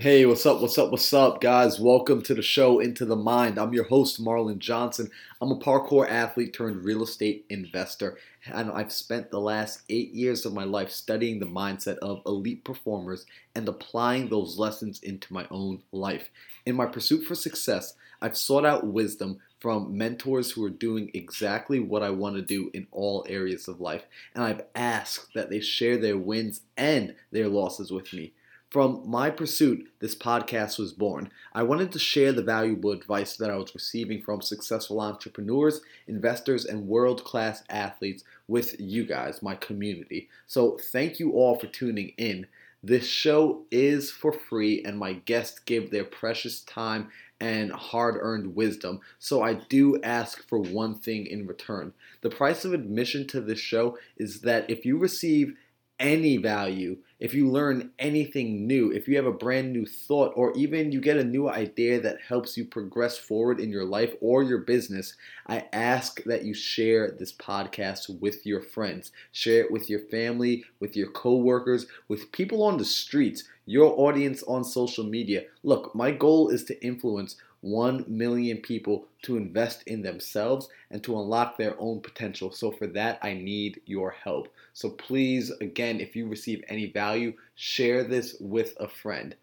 Hey, what's up? What's up? What's up, guys? Welcome to the show Into the Mind. I'm your host, Marlon Johnson. I'm a parkour athlete turned real estate investor, and I've spent the last eight years of my life studying the mindset of elite performers and applying those lessons into my own life. In my pursuit for success, I've sought out wisdom from mentors who are doing exactly what I want to do in all areas of life, and I've asked that they share their wins and their losses with me. From my pursuit, this podcast was born. I wanted to share the valuable advice that I was receiving from successful entrepreneurs, investors, and world class athletes with you guys, my community. So, thank you all for tuning in. This show is for free, and my guests give their precious time and hard earned wisdom. So, I do ask for one thing in return. The price of admission to this show is that if you receive any value, if you learn anything new, if you have a brand new thought, or even you get a new idea that helps you progress forward in your life or your business, I ask that you share this podcast with your friends. Share it with your family, with your coworkers, with people on the streets, your audience on social media. Look, my goal is to influence 1 million people to invest in themselves and to unlock their own potential. So, for that, I need your help. So, please, again, if you receive any value, share this with a friend.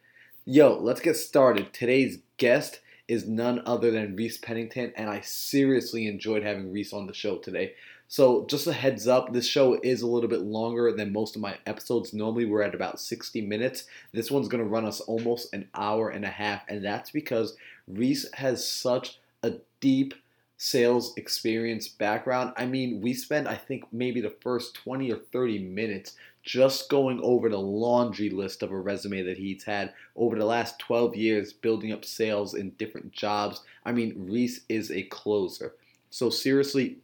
Yo, let's get started. Today's guest is none other than Reese Pennington, and I seriously enjoyed having Reese on the show today. So, just a heads up, this show is a little bit longer than most of my episodes. Normally, we're at about 60 minutes. This one's going to run us almost an hour and a half, and that's because Reese has such a deep sales experience background. I mean, we spent, I think, maybe the first 20 or 30 minutes just going over the laundry list of a resume that he's had over the last 12 years building up sales in different jobs. I mean, Reese is a closer. So, seriously,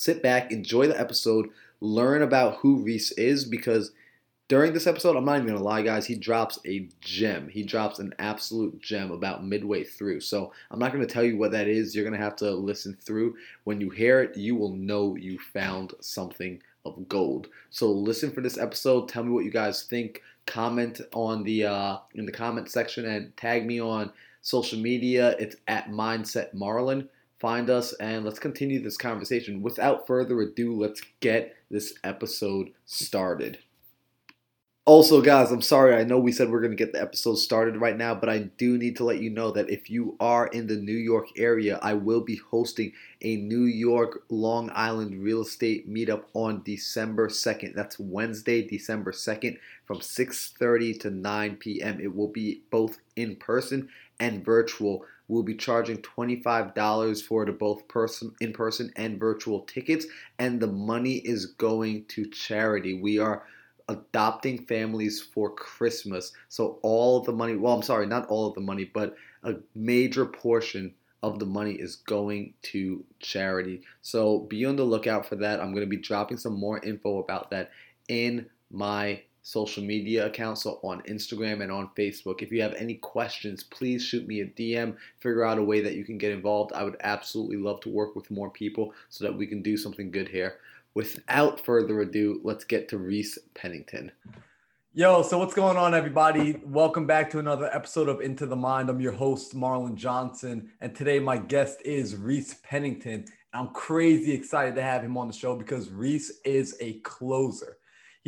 sit back, enjoy the episode, learn about who Reese is because during this episode, I'm not even gonna lie, guys, he drops a gem. He drops an absolute gem about midway through. So I'm not gonna tell you what that is. You're gonna have to listen through. When you hear it, you will know you found something of gold. So listen for this episode. Tell me what you guys think. Comment on the uh, in the comment section and tag me on social media. It's at Mindset Marlon find us and let's continue this conversation. Without further ado, let's get this episode started. Also, guys, I'm sorry. I know we said we're going to get the episode started right now, but I do need to let you know that if you are in the New York area, I will be hosting a New York Long Island real estate meetup on December 2nd. That's Wednesday, December 2nd from 6:30 to 9 p.m. It will be both in person and virtual. We'll be charging $25 for the both person in person and virtual tickets and the money is going to charity. We are adopting families for Christmas. So all of the money, well, I'm sorry, not all of the money, but a major portion of the money is going to charity. So be on the lookout for that. I'm going to be dropping some more info about that in my social media accounts, so on Instagram and on Facebook. If you have any questions, please shoot me a DM, figure out a way that you can get involved. I would absolutely love to work with more people so that we can do something good here. Without further ado, let's get to Reese Pennington. Yo, so what's going on, everybody? Welcome back to another episode of Into the Mind. I'm your host, Marlon Johnson, and today my guest is Reese Pennington. I'm crazy excited to have him on the show because Reese is a closer.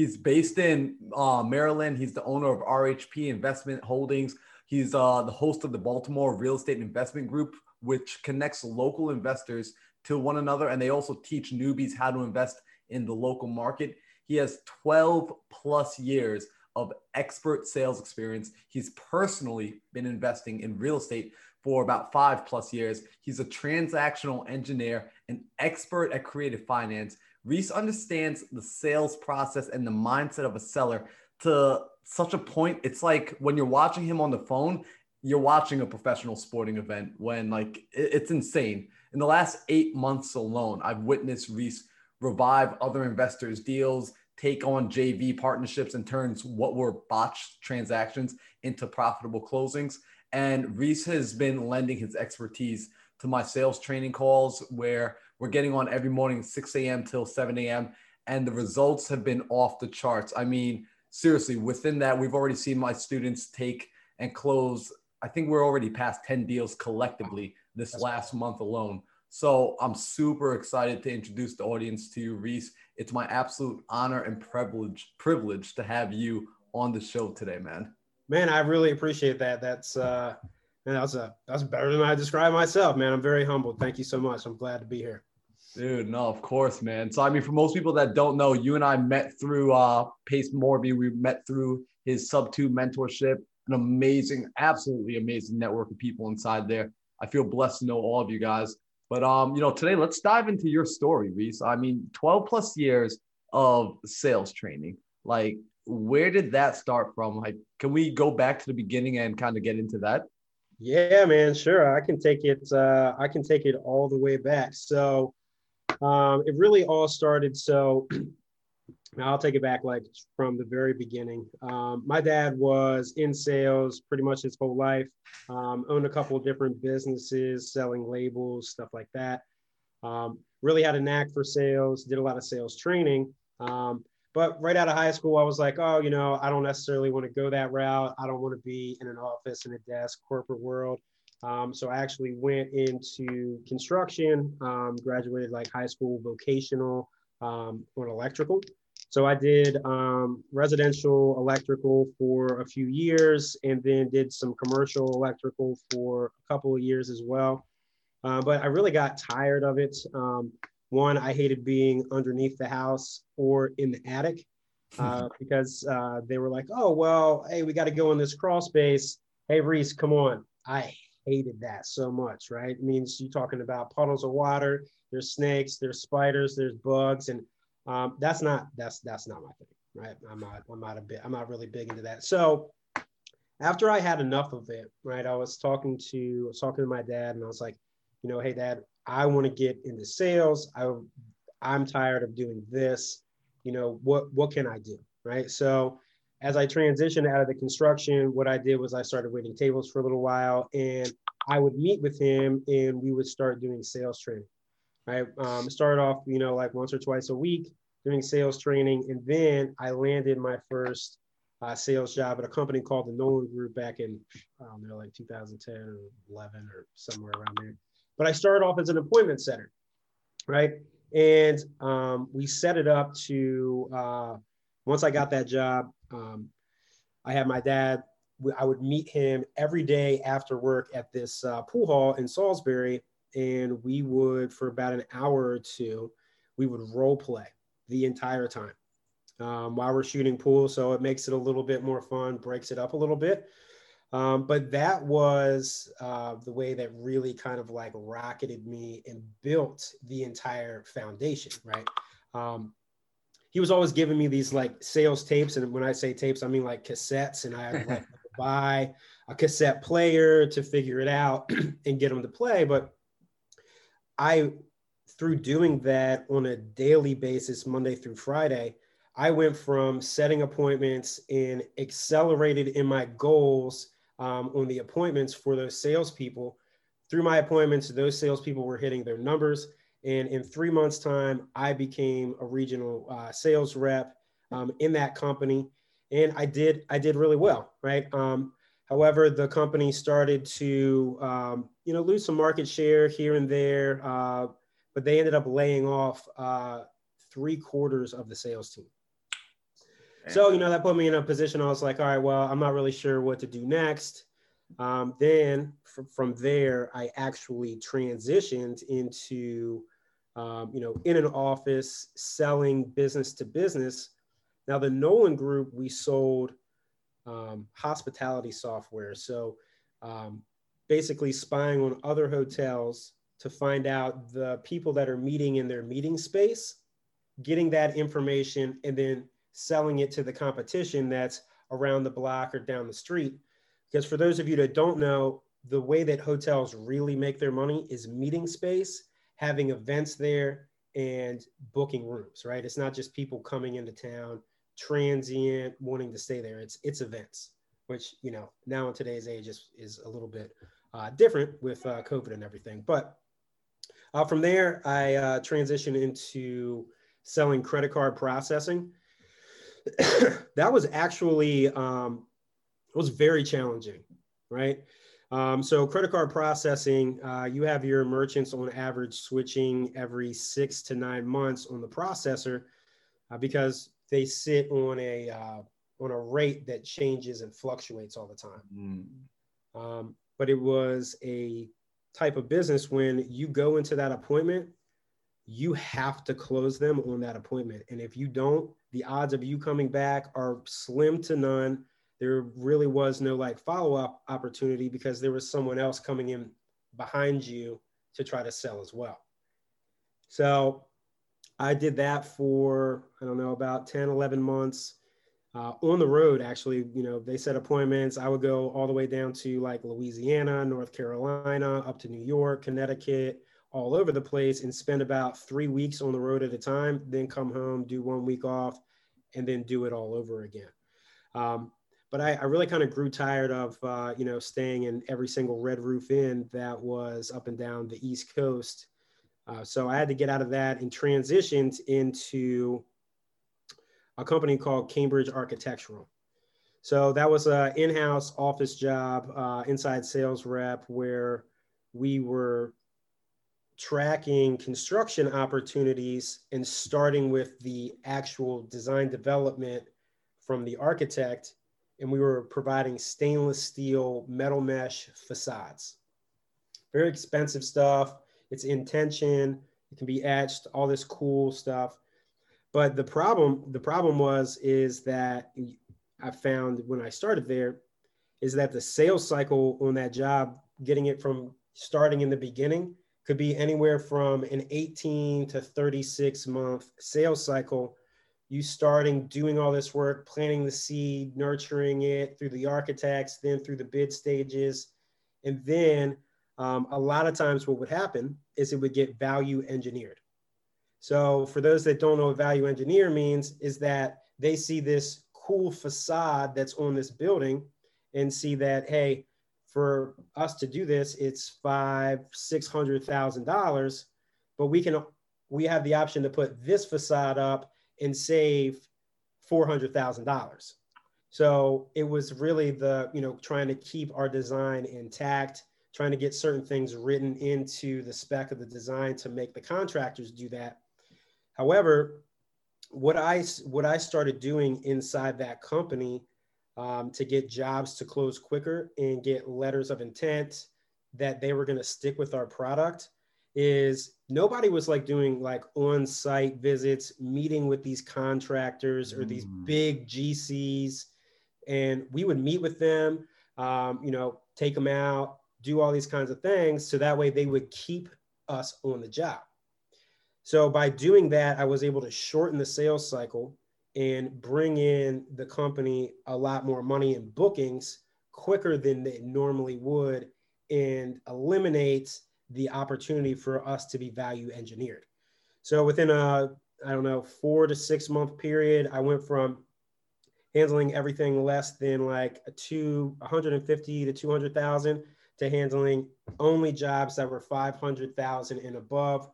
He's based in uh, Maryland. He's the owner of RHP Investment Holdings. He's uh, the host of the Baltimore Real Estate Investment Group, which connects local investors to one another. And they also teach newbies how to invest in the local market. He has 12 plus years of expert sales experience. He's personally been investing in real estate for about five plus years. He's a transactional engineer, an expert at creative finance, Reese understands the sales process and the mindset of a seller to such a point. It's like when you're watching him on the phone, you're watching a professional sporting event when like it's insane. In the last eight months alone, I've witnessed Reese revive other investors' deals, take on JV partnerships, and turns what were botched transactions into profitable closings. And Reese has been lending his expertise to my sales training calls where we're getting on every morning, 6 a.m. till 7 a.m. And the results have been off the charts. I mean, seriously, within that, we've already seen my students take and close. I think we're already past 10 deals collectively this last month alone. So I'm super excited to introduce the audience to you, Reese. It's my absolute honor and privilege privilege to have you on the show today, man. Man, I really appreciate that. That's uh man, that's a that's better than I describe myself, man. I'm very humbled. Thank you so much. I'm glad to be here. Dude, no, of course, man. So I mean, for most people that don't know, you and I met through uh Pace Morby. We met through his Subto mentorship, an amazing, absolutely amazing network of people inside there. I feel blessed to know all of you guys. But um, you know, today let's dive into your story, Reese. I mean, 12 plus years of sales training. Like, where did that start from? Like, can we go back to the beginning and kind of get into that? Yeah, man, sure. I can take it. Uh, I can take it all the way back. So, um, it really all started. So, I'll take it back like from the very beginning. Um, my dad was in sales pretty much his whole life. Um, owned a couple of different businesses, selling labels, stuff like that. Um, really had a knack for sales. Did a lot of sales training. Um, but right out of high school, I was like, oh, you know, I don't necessarily want to go that route. I don't want to be in an office in a desk corporate world. Um, so I actually went into construction, um, graduated like high school vocational um, on electrical. So I did um, residential electrical for a few years and then did some commercial electrical for a couple of years as well. Uh, but I really got tired of it. Um, one, I hated being underneath the house or in the attic uh, because uh, they were like, oh, well, hey, we got to go in this crawl space. Hey, Reese, come on. I hated that so much, right? It means you're talking about puddles of water, there's snakes, there's spiders, there's bugs, and um, that's not that's that's not my thing, right? I'm not I'm not a bit I'm not really big into that. So after I had enough of it, right, I was talking to I was talking to my dad, and I was like, you know, hey, dad, I want to get into sales. I I'm tired of doing this. You know, what what can I do, right? So as I transitioned out of the construction, what I did was I started waiting tables for a little while and I would meet with him and we would start doing sales training. I Um, started off, you know, like once or twice a week doing sales training. And then I landed my first uh, sales job at a company called the Nolan Group back in, I don't know, like 2010 or 11 or somewhere around there. But I started off as an appointment setter. Right. And um, we set it up to, uh, once I got that job, um, I had my dad, I would meet him every day after work at this uh, pool hall in Salisbury. And we would, for about an hour or two, we would role play the entire time um, while we're shooting pool. So it makes it a little bit more fun, breaks it up a little bit. Um, but that was uh, the way that really kind of like rocketed me and built the entire foundation, right? Um, he was always giving me these like sales tapes. And when I say tapes, I mean like cassettes. And I would like buy a cassette player to figure it out and get them to play. But I, through doing that on a daily basis, Monday through Friday, I went from setting appointments and accelerated in my goals um, on the appointments for those salespeople. Through my appointments, those salespeople were hitting their numbers. And in three months' time, I became a regional uh, sales rep um, in that company, and I did I did really well, right? Um, however, the company started to um, you know lose some market share here and there, uh, but they ended up laying off uh, three quarters of the sales team. So you know that put me in a position. I was like, all right, well, I'm not really sure what to do next. Um, then from there, I actually transitioned into um, you know, in an office selling business to business. Now, the Nolan Group, we sold um, hospitality software. So um, basically spying on other hotels to find out the people that are meeting in their meeting space, getting that information, and then selling it to the competition that's around the block or down the street. Because for those of you that don't know, the way that hotels really make their money is meeting space having events there and booking rooms, right? It's not just people coming into town, transient, wanting to stay there. It's it's events, which you know now in today's age is is a little bit uh, different with uh, COVID and everything. But uh, from there, I uh, transitioned into selling credit card processing. that was actually um, was very challenging, right? Um, so credit card processing, uh, you have your merchants on average switching every six to nine months on the processor uh, because they sit on a uh, on a rate that changes and fluctuates all the time. Mm. Um, but it was a type of business when you go into that appointment, you have to close them on that appointment, and if you don't, the odds of you coming back are slim to none there really was no like follow up opportunity because there was someone else coming in behind you to try to sell as well. So I did that for, I don't know, about 10, 11 months uh, on the road. Actually, you know, they set appointments. I would go all the way down to like Louisiana, North Carolina, up to New York, Connecticut, all over the place and spend about three weeks on the road at a time, then come home, do one week off, and then do it all over again. Um, but I, I really kind of grew tired of uh, you know staying in every single Red Roof Inn that was up and down the East Coast. Uh, so I had to get out of that and transitioned into a company called Cambridge Architectural. So that was an in-house office job, uh, inside sales rep, where we were tracking construction opportunities and starting with the actual design development from the architect and we were providing stainless steel metal mesh facades. Very expensive stuff. It's in tension. It can be etched. All this cool stuff. But the problem, the problem was, is that I found when I started there, is that the sales cycle on that job, getting it from starting in the beginning, could be anywhere from an 18 to 36 month sales cycle you starting doing all this work, planting the seed, nurturing it through the architects, then through the bid stages. And then um, a lot of times what would happen is it would get value engineered. So for those that don't know what value engineer means is that they see this cool facade that's on this building and see that, hey, for us to do this, it's five, six hundred thousand dollars, but we can we have the option to put this facade up and save $400,000. So it was really the, you know, trying to keep our design intact, trying to get certain things written into the spec of the design to make the contractors do that. However, what I what I started doing inside that company um, to get jobs to close quicker and get letters of intent that they were going to stick with our product is nobody was like doing like on-site visits, meeting with these contractors or these mm. big GCs, and we would meet with them, um, you know, take them out, do all these kinds of things, so that way they would keep us on the job. So by doing that, I was able to shorten the sales cycle and bring in the company a lot more money in bookings quicker than they normally would and eliminate the opportunity for us to be value engineered. So within a, I don't know, four to six month period, I went from handling everything less than like a two, 150 to 200,000 to handling only jobs that were 500,000 and above.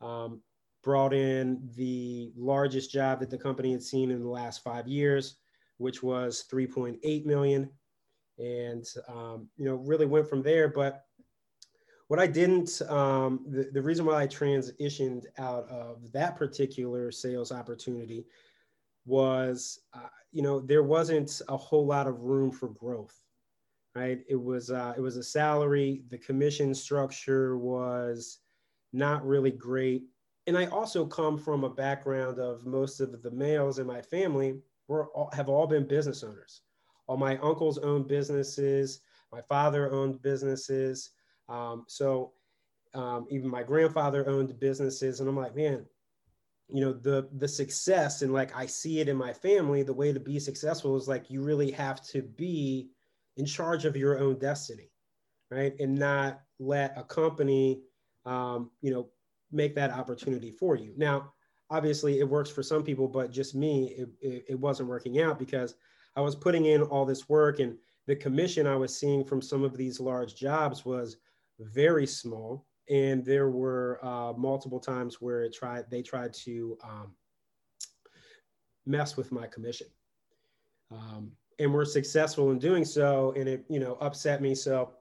Um, brought in the largest job that the company had seen in the last five years, which was 3.8 million. And, um, you know, really went from there. But what I didn't, um, the, the reason why I transitioned out of that particular sales opportunity was, uh, you know, there wasn't a whole lot of room for growth, right? It was, uh, it was a salary. The commission structure was not really great. And I also come from a background of most of the males in my family were have all been business owners. All my uncles owned businesses. My father owned businesses. Um, so um, even my grandfather owned businesses, and I'm like, man, you know, the the success and like I see it in my family. The way to be successful is like you really have to be in charge of your own destiny, right, and not let a company, um, you know, make that opportunity for you. Now, obviously, it works for some people, but just me, it, it, it wasn't working out because I was putting in all this work and the commission I was seeing from some of these large jobs was very small, and there were uh, multiple times where it tried they tried to um, mess with my commission. Um, and were successful in doing so, and it you know upset me. So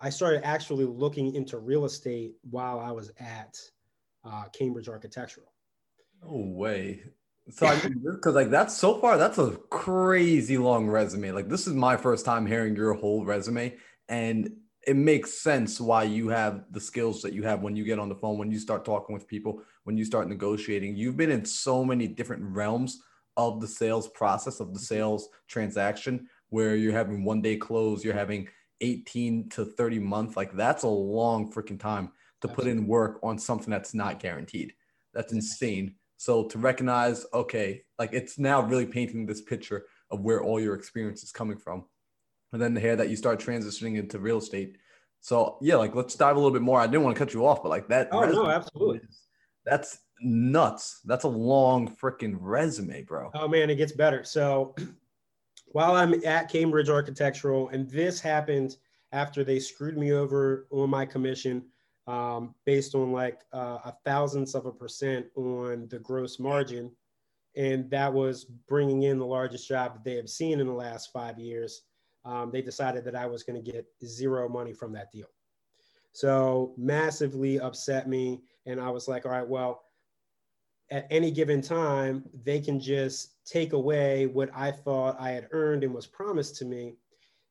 I started actually looking into real estate while I was at uh, Cambridge Architectural. No way. So I because like that's so far that's a crazy long resume. Like this is my first time hearing your whole resume, and it makes sense why you have the skills that you have when you get on the phone, when you start talking with people, when you start negotiating. You've been in so many different realms of the sales process of the mm-hmm. sales transaction where you're having one day close, you're having 18 to 30 months. Like that's a long freaking time to put in work on something that's not guaranteed. That's insane. So to recognize, okay, like it's now really painting this picture of where all your experience is coming from. And then the hair that you start transitioning into real estate. So yeah, like let's dive a little bit more. I didn't want to cut you off, but like that. Oh no, absolutely. that's nuts. That's a long freaking resume, bro. Oh man, it gets better. So while I'm at Cambridge Architectural, and this happened after they screwed me over on my commission um, based on like uh, a thousandth of a percent on the gross margin. And that was bringing in the largest job that they have seen in the last five years. Um, they decided that I was going to get zero money from that deal. So massively upset me. And I was like, all right, well, at any given time, they can just take away what I thought I had earned and was promised to me.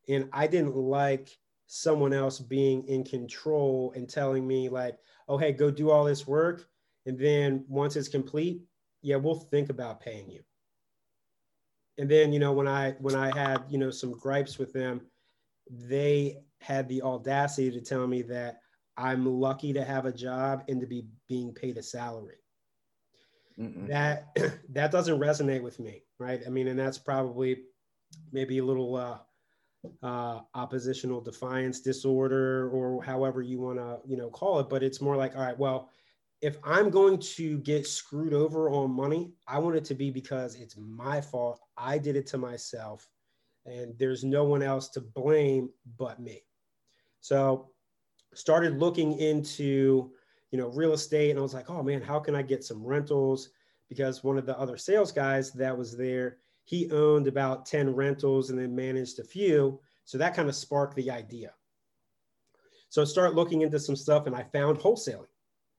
And I didn't like someone else being in control and telling me like, oh, hey, go do all this work. And then once it's complete, yeah, we'll think about paying you. And then, you know, when I when I had, you know, some gripes with them, they had the audacity to tell me that I'm lucky to have a job and to be being paid a salary. Mm-mm. That that doesn't resonate with me, right? I mean, and that's probably maybe a little uh, uh, oppositional defiance disorder or however you want to you know call it but it's more like all right well if i'm going to get screwed over on money i want it to be because it's my fault i did it to myself and there's no one else to blame but me so started looking into you know real estate and i was like oh man how can i get some rentals because one of the other sales guys that was there he owned about 10 rentals and then managed a few. So that kind of sparked the idea. So I started looking into some stuff and I found wholesaling.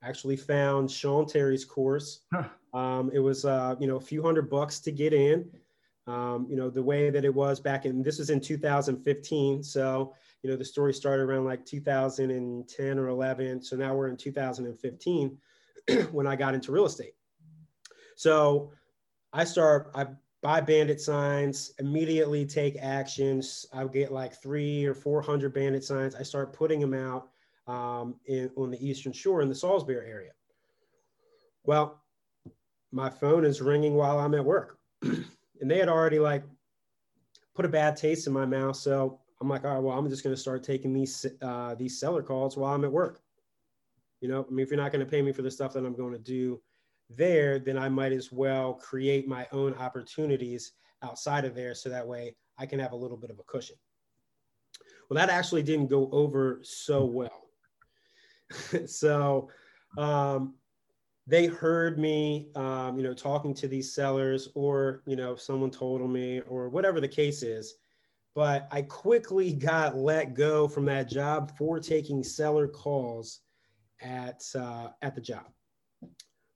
Actually found Sean Terry's course. Huh. Um, it was, uh, you know, a few hundred bucks to get in. Um, you know, the way that it was back in, this was in 2015. So, you know, the story started around like 2010 or 11. So now we're in 2015 when I got into real estate. So I start, I buy bandit signs, immediately take actions. I get like three or 400 bandit signs. I start putting them out um, in, on the Eastern Shore in the Salisbury area. Well, my phone is ringing while I'm at work. and they had already like put a bad taste in my mouth. So I'm like, all right, well, I'm just going to start taking these, uh, these seller calls while I'm at work. You know, I mean, if you're not going to pay me for the stuff that I'm going to do there, then I might as well create my own opportunities outside of there so that way I can have a little bit of a cushion. Well, that actually didn't go over so well. so um, they heard me, um, you know, talking to these sellers, or, you know, someone told me, or whatever the case is. But I quickly got let go from that job for taking seller calls at, uh, at the job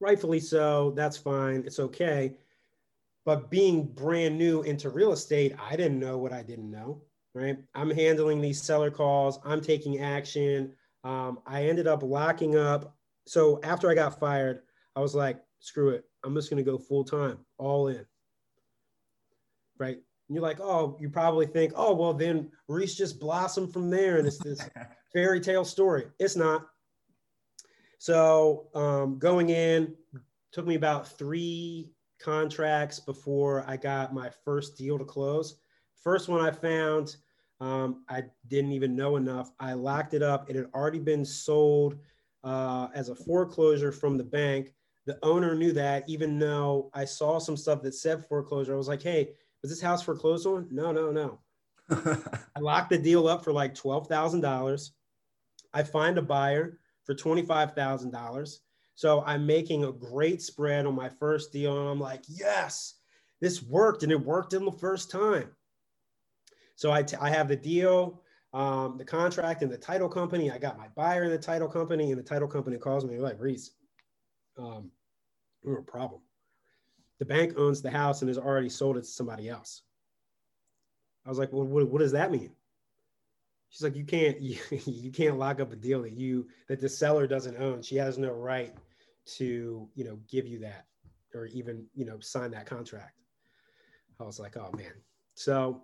rightfully so. That's fine. It's okay. But being brand new into real estate, I didn't know what I didn't know, right? I'm handling these seller calls, I'm taking action. Um, I ended up locking up. So after I got fired, I was like, screw it. I'm just going to go full time, all in. Right. And you're like, oh, you probably think, oh, well, then Reese just blossomed from there and it's this fairy tale story. It's not. So um, going in took me about three contracts before I got my first deal to close. First one I found, um, I didn't even know enough. I locked it up. It had already been sold uh, as a foreclosure from the bank. The owner knew that, even though I saw some stuff that said foreclosure. I was like, hey, was this house foreclosed on? No, no, no. I locked the deal up for like $12,000. I find a buyer for $25,000. So I'm making a great spread on my first deal. And I'm like, yes. this worked and it worked in the first time. So I, I have the deal, um, the contract and the title company. I got my buyer in the title company and the title company calls me like, Reese, um, we're a problem. The bank owns the house and has already sold it to somebody else. I was like, well, what, what does that mean? She's like, you can't, you, you can't lock up a deal that you, that the seller doesn't own. She has no right to, you know, give you that or even, you know, sign that contract. I was like, oh man. So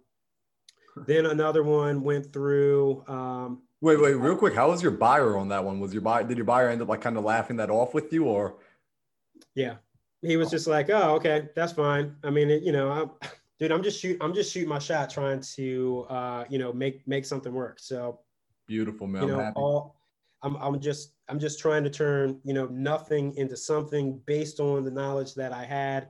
then another one went through. Um, wait, wait, real quick. How was your buyer on that one? Was your buyer, did your buyer end up like kind of laughing that off with you or? Yeah. He was just like, oh, okay, that's fine. I mean, it, you know, I, dude, I'm just shoot, I'm just shooting my shot, trying to, uh, you know, make make something work. So beautiful, man. You know, I'm all, I'm, I'm just, I'm just trying to turn, you know, nothing into something based on the knowledge that I had,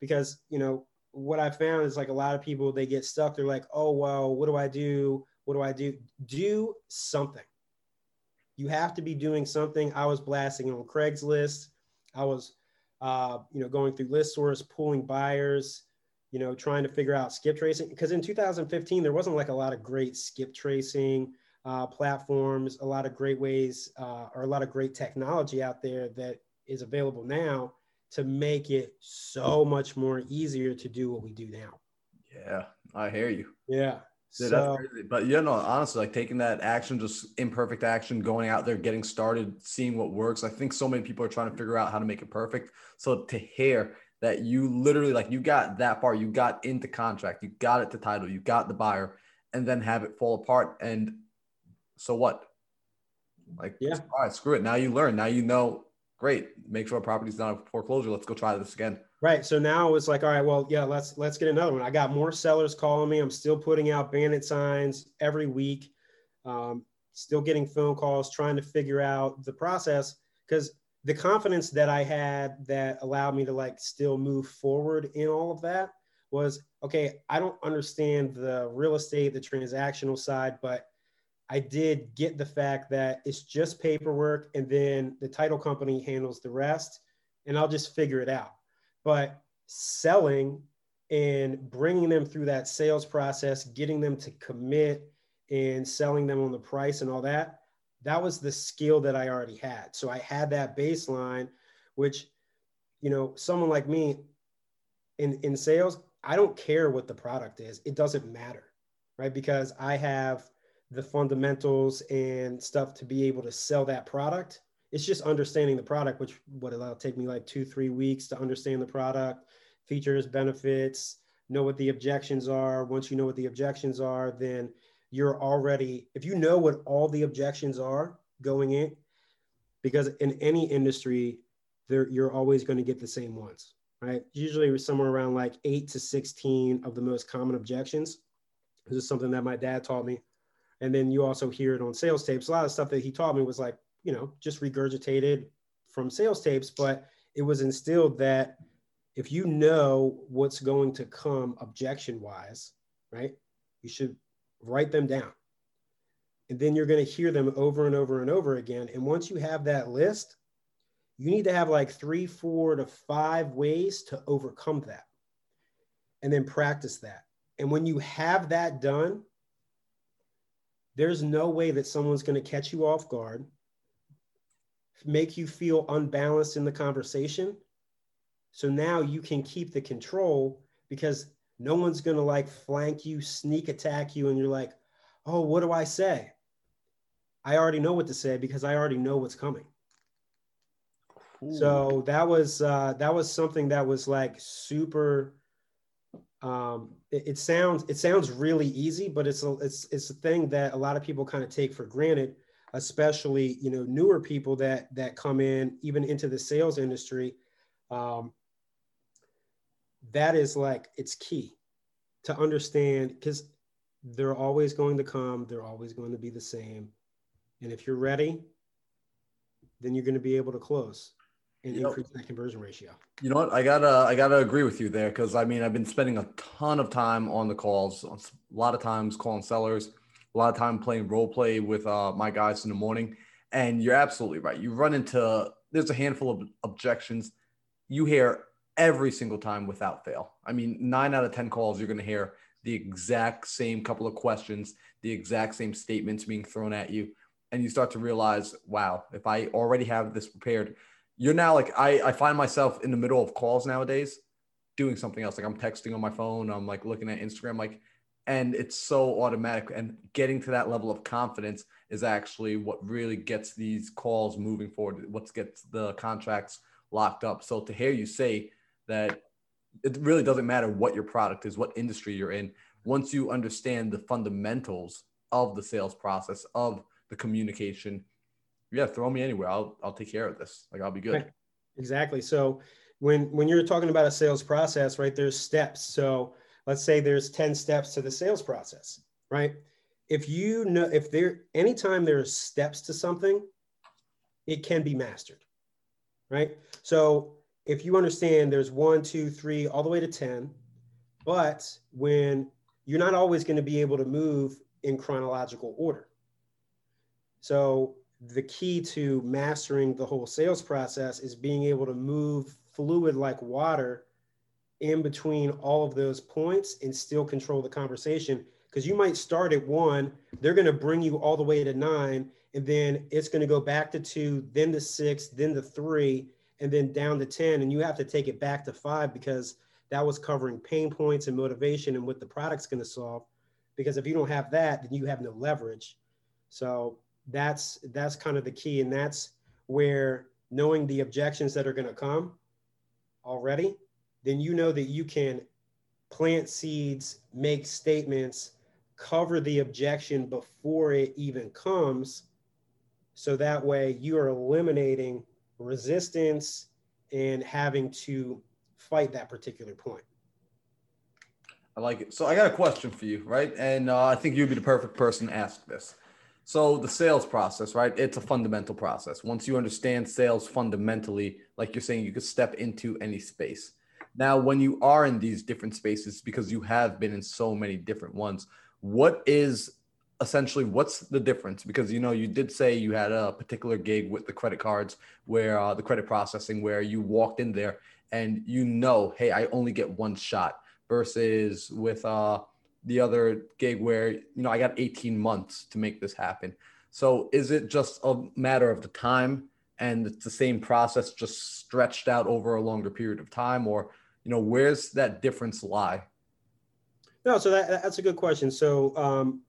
because you know what I found is like a lot of people they get stuck. They're like, oh well, what do I do? What do I do? Do something. You have to be doing something. I was blasting on Craigslist. I was, uh, you know, going through ListSource, pulling buyers you know, trying to figure out skip tracing. Because in 2015, there wasn't like a lot of great skip tracing uh, platforms, a lot of great ways, uh, or a lot of great technology out there that is available now to make it so much more easier to do what we do now. Yeah, I hear you. Yeah. So, but you know, honestly, like taking that action, just imperfect action, going out there, getting started, seeing what works. I think so many people are trying to figure out how to make it perfect. So to hear that you literally like you got that far, you got into contract, you got it to title, you got the buyer, and then have it fall apart. And so what? Like, yeah, all right, screw it. Now you learn. Now you know. Great. Make sure a property's not a foreclosure. Let's go try this again. Right. So now it's like, all right, well, yeah, let's let's get another one. I got more sellers calling me. I'm still putting out bandit signs every week. Um, still getting phone calls, trying to figure out the process because the confidence that I had that allowed me to like still move forward in all of that was okay, I don't understand the real estate, the transactional side, but I did get the fact that it's just paperwork and then the title company handles the rest and I'll just figure it out. But selling and bringing them through that sales process, getting them to commit and selling them on the price and all that, that was the skill that I already had. So I had that baseline, which, you know, someone like me in, in sales, I don't care what the product is. It doesn't matter, right? Because I have the fundamentals and stuff to be able to sell that product. It's just understanding the product, which would allow take me like two, three weeks to understand the product, features, benefits, know what the objections are. Once you know what the objections are, then you're already, if you know what all the objections are going in, because in any industry, there you're always going to get the same ones, right? Usually somewhere around like eight to 16 of the most common objections. This is something that my dad taught me. And then you also hear it on sales tapes. A lot of stuff that he taught me was like, you know, just regurgitated from sales tapes, but it was instilled that if you know what's going to come objection wise, right, you should write them down. And then you're going to hear them over and over and over again. And once you have that list, you need to have like three, four to five ways to overcome that. And then practice that. And when you have that done, there's no way that someone's going to catch you off guard, make you feel unbalanced in the conversation. So now you can keep the control because no one's going to like flank you, sneak attack you, and you're like, oh, what do I say? I already know what to say because I already know what's coming. Ooh. So that was uh, that was something that was like super. Um, it, it, sounds it sounds really easy, but it's a it's it's a thing that a lot of people kind of take for granted, especially you know newer people that that come in even into the sales industry. Um, that is like it's key to understand because they're always going to come they're always going to be the same and if you're ready then you're going to be able to close and you increase know, that conversion ratio. You know what? I gotta i gotta agree with you there because i mean i've been spending a ton of time on the calls a lot of times calling sellers a lot of time playing role play with uh, my guys in the morning. And you're absolutely right. You run into there's a handful of objections. You hear every single time without fail. I mean, nine out of 10 calls, you're going to hear the exact same couple of questions, the exact same statements being thrown at you. And you start to realize, wow, if I already have this prepared, you're now like, I, I find myself in the middle of calls nowadays doing something else. Like I'm texting on my phone, I'm like looking at Instagram, like, and it's so automatic. And getting to that level of confidence is actually what really gets these calls moving forward, what gets the contracts locked up. So to hear you say that it really doesn't matter what your product is, what industry you're in. Once you understand the fundamentals of the sales process, of the communication, yeah, throw me anywhere. I'll I'll take care of this. Like I'll be good. Exactly. So when when you're talking about a sales process, right? There's steps. So let's say there's 10 steps to the sales process, right? If you know if there anytime there's steps to something, it can be mastered. Right. So if you understand there's one, two, three, all the way to 10, but when you're not always going to be able to move in chronological order. So the key to mastering the whole sales process is being able to move fluid like water in between all of those points and still control the conversation. Because you might start at one they're going to bring you all the way to nine and then it's going to go back to two then to six then to three and then down to 10 and you have to take it back to five because that was covering pain points and motivation and what the product's going to solve. Because if you don't have that then you have no leverage. So that's that's kind of the key and that's where knowing the objections that are going to come already then you know that you can plant seeds make statements cover the objection before it even comes so that way you are eliminating resistance and having to fight that particular point. I like it. So I got a question for you, right? And uh, I think you'd be the perfect person to ask this. So the sales process, right? It's a fundamental process. Once you understand sales fundamentally, like you're saying, you could step into any space. Now, when you are in these different spaces, because you have been in so many different ones, what is essentially what's the difference because you know you did say you had a particular gig with the credit cards where uh, the credit processing where you walked in there and you know hey i only get one shot versus with uh, the other gig where you know i got 18 months to make this happen. So is it just a matter of the time and it's the same process just stretched out over a longer period of time? Or you know where's that difference lie? No so that, that's a good question. So um,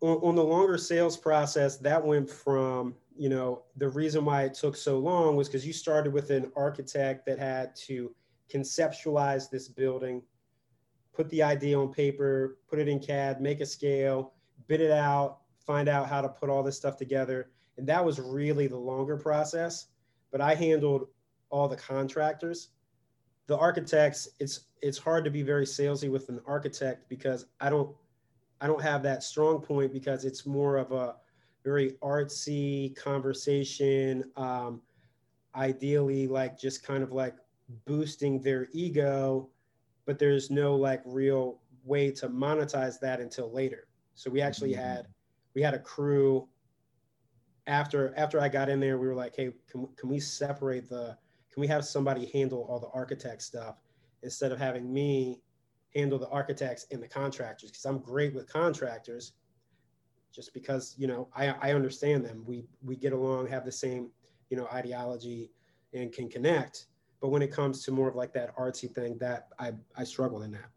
on, on the longer sales process, that went from, you know, the reason why it took so long was because you started with an architect that had to conceptualize this building, put the idea on paper, put it in CAD, make a scale, bid it out, find out how to put all this stuff together. And that was really the longer process. But I handled all the contractors. The architects, it's it's hard to be very salesy with an architect because I don't I don't have that strong point because it's more of a very artsy conversation. Um, ideally, like just kind of like boosting their ego, but there's no like real way to monetize that until later. So we actually mm-hmm. had we had a crew after after I got in there. We were like, hey, can, can we separate the? Can we have somebody handle all the architect stuff instead of having me handle the architects and the contractors because I'm great with contractors just because you know I, I understand them we we get along have the same you know ideology and can connect but when it comes to more of like that artsy thing that I I struggle in that.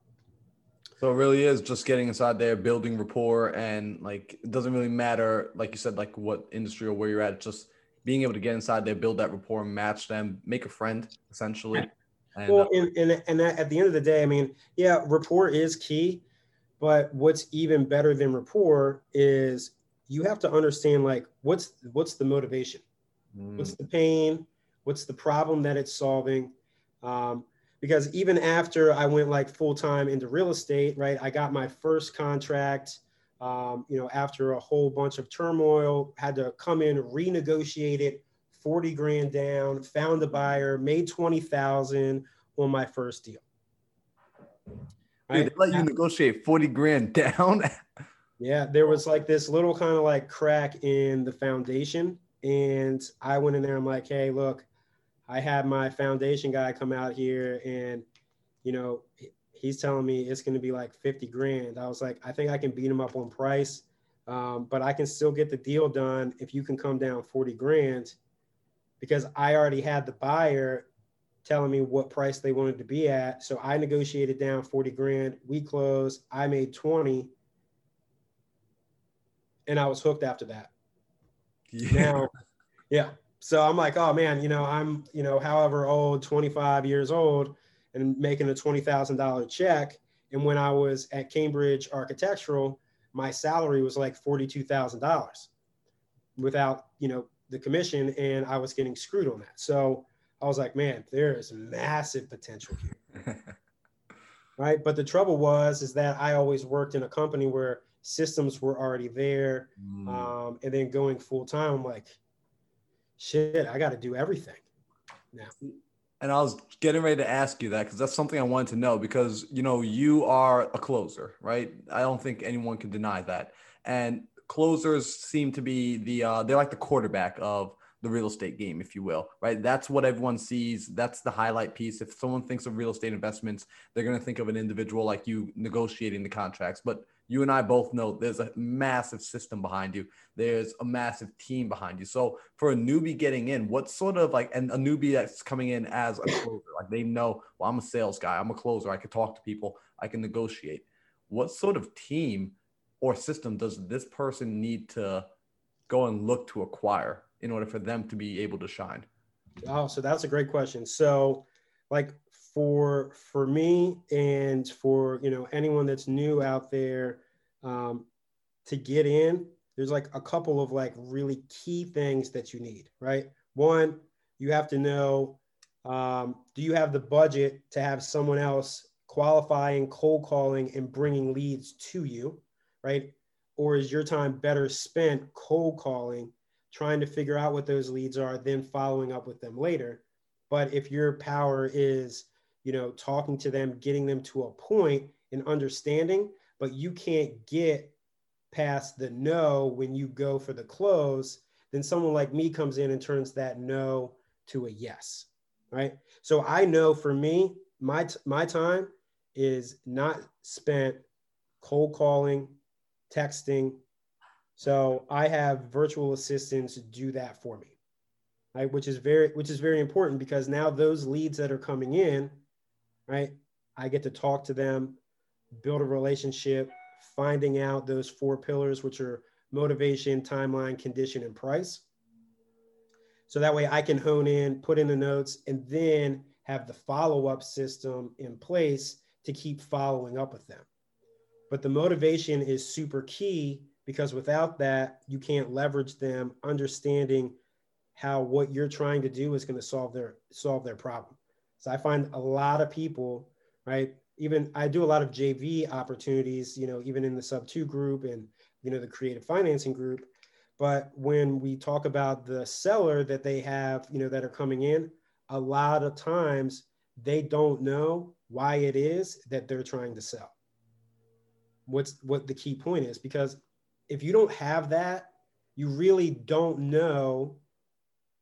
So it really is just getting inside there building rapport and like it doesn't really matter like you said like what industry or where you're at just being able to get inside there build that rapport match them make a friend essentially. And, well, uh, and, and, and at the end of the day, I mean, yeah, rapport is key, but what's even better than rapport is you have to understand like what's what's the motivation, mm. what's the pain, what's the problem that it's solving. Um, because even after I went like full time into real estate, right, I got my first contract. Um, you know, after a whole bunch of turmoil, had to come in, renegotiate it, 40 grand down, found a buyer, made 20,000 on my first deal. Dude, they let you negotiate 40 grand down. yeah, there was like this little kind of like crack in the foundation. And I went in there, I'm like, hey, look, I had my foundation guy come out here and, you know, he's telling me it's going to be like 50 grand. I was like, I think I can beat him up on price, um, but I can still get the deal done if you can come down 40 grand because I already had the buyer telling me what price they wanted to be at. So I negotiated down 40 grand. We closed. I made 20. And I was hooked after that. Yeah. Now, yeah. So I'm like, oh man, you know, I'm, you know, however old, 25 years old, and making a $20,000 check. And when I was at Cambridge Architectural, my salary was like $42,000 without, you know, the commission and I was getting screwed on that. So I was like, man, there is massive potential here. right. But the trouble was, is that I always worked in a company where systems were already there. Mm. Um, and then going full time, I'm like, shit, I got to do everything now. And I was getting ready to ask you that because that's something I wanted to know because, you know, you are a closer, right? I don't think anyone can deny that. And closers seem to be the, uh, they're like the quarterback of the real estate game, if you will, right? That's what everyone sees. That's the highlight piece. If someone thinks of real estate investments, they're going to think of an individual like you negotiating the contracts. But you and I both know there's a massive system behind you. There's a massive team behind you. So for a newbie getting in, what sort of like, and a newbie that's coming in as a closer, like they know, well, I'm a sales guy, I'm a closer, I can talk to people, I can negotiate. What sort of team or system does this person need to go and look to acquire in order for them to be able to shine? Oh, so that's a great question. So, like for for me and for you know anyone that's new out there um, to get in, there's like a couple of like really key things that you need. Right. One, you have to know um, do you have the budget to have someone else qualifying, cold calling, and bringing leads to you, right? Or is your time better spent cold calling trying to figure out what those leads are, then following up with them later. But if your power is, you know, talking to them, getting them to a point and understanding, but you can't get past the no when you go for the close, then someone like me comes in and turns that no to a yes. Right. So I know for me, my my time is not spent cold calling, texting, so I have virtual assistants do that for me, right? Which is very, which is very important because now those leads that are coming in, right? I get to talk to them, build a relationship, finding out those four pillars, which are motivation, timeline, condition, and price. So that way I can hone in, put in the notes, and then have the follow up system in place to keep following up with them. But the motivation is super key because without that, you can't leverage them understanding how what you're trying to do is going to solve their solve their problem. So I find a lot of people, right? Even I do a lot of JV opportunities, you know, even in the Subto group and you know the creative financing group. But when we talk about the seller that they have, you know, that are coming in, a lot of times they don't know why it is that they're trying to sell. What's what the key point is because if you don't have that, you really don't know.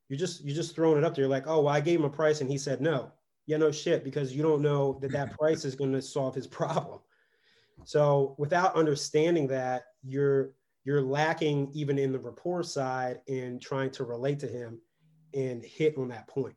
You're just you're just throwing it up there You're like, oh, well, I gave him a price and he said no. Yeah, no shit, because you don't know that that price is going to solve his problem. So without understanding that, you're you're lacking even in the rapport side in trying to relate to him and hit on that point.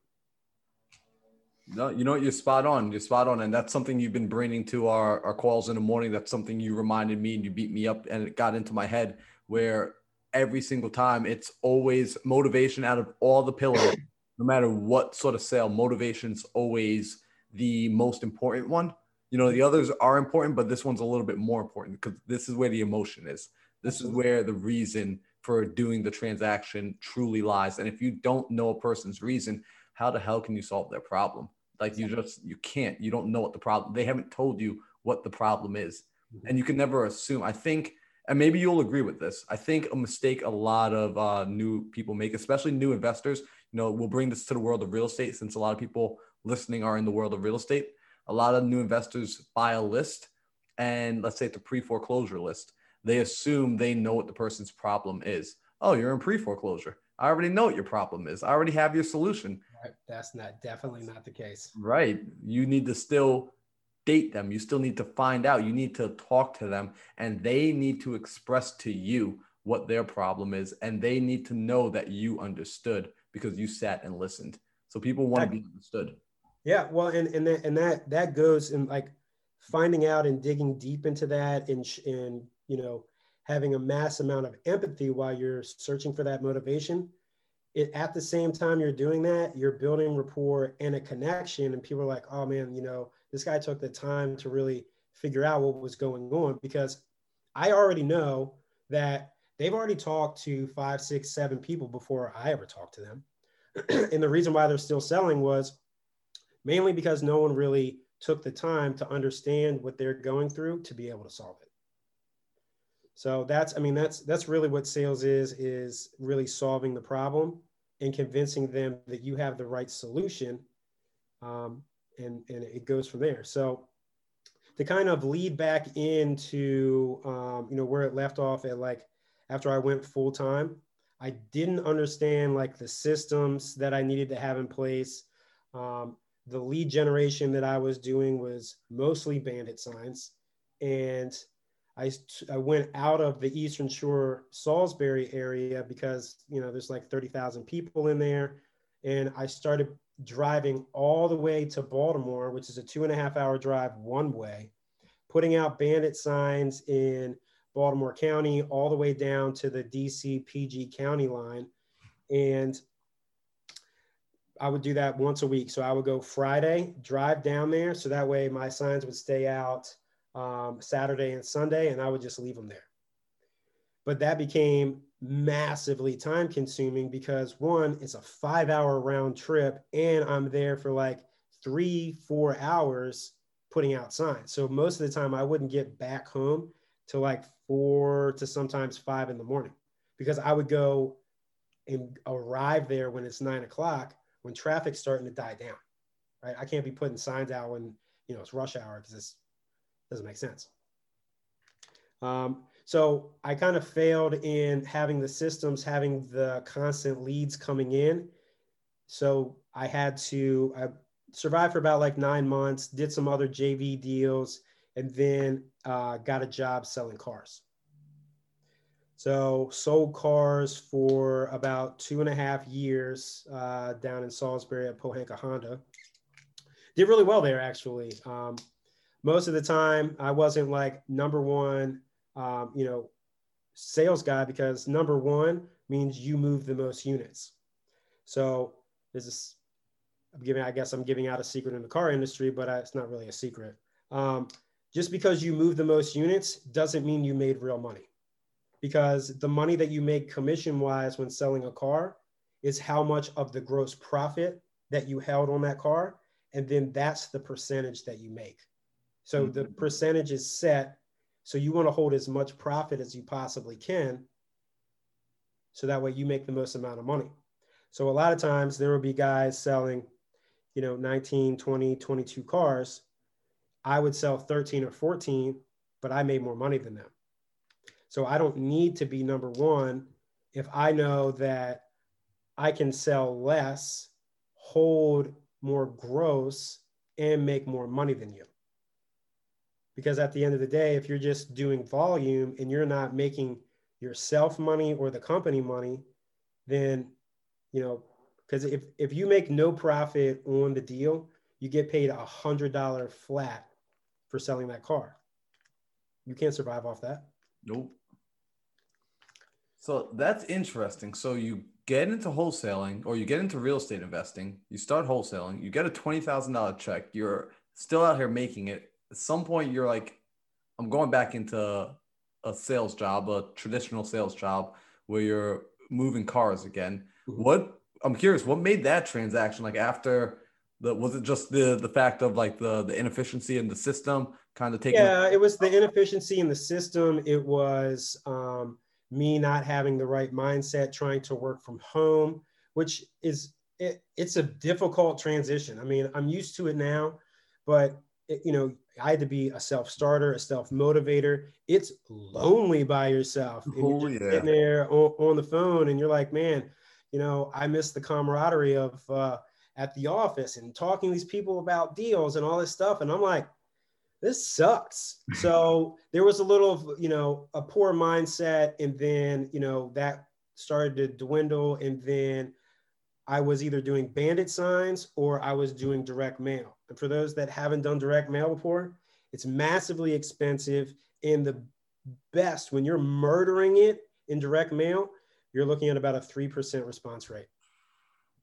No, you know what? You're spot on. You're spot on. And that's something you've been bringing to our, our calls in the morning. That's something you reminded me and you beat me up and it got into my head where every single time it's always motivation out of all the pillars, no matter what sort of sale, motivation's always the most important one. You know, the others are important, but this one's a little bit more important because this is where the emotion is. This is where the reason for doing the transaction truly lies. And if you don't know a person's reason, how the hell can you solve their problem? Like you just you can't. You don't know what the problem. They haven't told you what the problem is, mm-hmm. and you can never assume. I think, and maybe you'll agree with this. I think a mistake a lot of uh, new people make, especially new investors. You know, we'll bring this to the world of real estate since a lot of people listening are in the world of real estate. A lot of new investors buy a list, and let's say it's a pre foreclosure list. They assume they know what the person's problem is. Oh, you're in pre foreclosure I already know what your problem is. I already have your solution. That's not definitely not the case. Right. You need to still date them. You still need to find out. You need to talk to them and they need to express to you what their problem is and they need to know that you understood because you sat and listened. So people want to be understood. Yeah, well, and and that, and that that goes in like finding out and digging deep into that and and you know having a mass amount of empathy while you're searching for that motivation. It, at the same time you're doing that, you're building rapport and a connection, and people are like, "Oh man, you know, this guy took the time to really figure out what was going on." Because I already know that they've already talked to five, six, seven people before I ever talked to them, and the reason why they're still selling was mainly because no one really took the time to understand what they're going through to be able to solve it. So that's, I mean, that's that's really what sales is, is really solving the problem and convincing them that you have the right solution. Um, and, and it goes from there. So to kind of lead back into, um, you know, where it left off at like, after I went full time, I didn't understand like the systems that I needed to have in place. Um, the lead generation that I was doing was mostly bandit signs. And I, I went out of the Eastern Shore Salisbury area because, you know, there's like 30,000 people in there. And I started driving all the way to Baltimore, which is a two and a half hour drive one way, putting out bandit signs in Baltimore County all the way down to the DC PG County line. And I would do that once a week. So I would go Friday, drive down there. So that way my signs would stay out um, Saturday and Sunday, and I would just leave them there. But that became massively time consuming because one, it's a five hour round trip, and I'm there for like three, four hours putting out signs. So most of the time I wouldn't get back home to like four to sometimes five in the morning because I would go and arrive there when it's nine o'clock when traffic's starting to die down, right? I can't be putting signs out when you know it's rush hour because it doesn't make sense. Um, so I kind of failed in having the systems, having the constant leads coming in. So I had to I survived for about like nine months, did some other JV deals, and then uh, got a job selling cars. So sold cars for about two and a half years uh, down in Salisbury at Pohanka Honda. Did really well there actually. Um, most of the time, I wasn't like number one, um, you know, sales guy because number one means you move the most units. So this is, I'm giving, I guess I'm giving out a secret in the car industry, but I, it's not really a secret. Um, just because you move the most units doesn't mean you made real money because the money that you make commission wise when selling a car is how much of the gross profit that you held on that car. And then that's the percentage that you make. So mm-hmm. the percentage is set. So you want to hold as much profit as you possibly can. So that way you make the most amount of money. So a lot of times there will be guys selling, you know, 19, 20, 22 cars. I would sell 13 or 14, but I made more money than them. So I don't need to be number one if I know that I can sell less, hold more gross, and make more money than you. Because at the end of the day, if you're just doing volume and you're not making yourself money or the company money, then, you know, because if, if you make no profit on the deal, you get paid a hundred dollar flat for selling that car. You can't survive off that. Nope. So that's interesting. So you get into wholesaling or you get into real estate investing, you start wholesaling, you get a $20,000 check, you're still out here making it. At some point, you're like, I'm going back into a sales job, a traditional sales job where you're moving cars again. Mm-hmm. What I'm curious, what made that transaction like after the was it just the the fact of like the the inefficiency in the system kind of taking Yeah, it was the inefficiency in the system. It was um me not having the right mindset, trying to work from home, which is it, it's a difficult transition. I mean, I'm used to it now, but it, you know, I had to be a self starter, a self motivator. It's lonely by yourself. And oh, you're yeah. sitting there on, on, the phone and you're like, man, you know, I miss the camaraderie of uh, at the office and talking to these people about deals and all this stuff. And I'm like, this sucks. so there was a little, you know, a poor mindset. And then, you know, that started to dwindle. And then I was either doing bandit signs or I was doing direct mail. And for those that haven't done direct mail before, it's massively expensive. And the best, when you're murdering it in direct mail, you're looking at about a 3% response rate.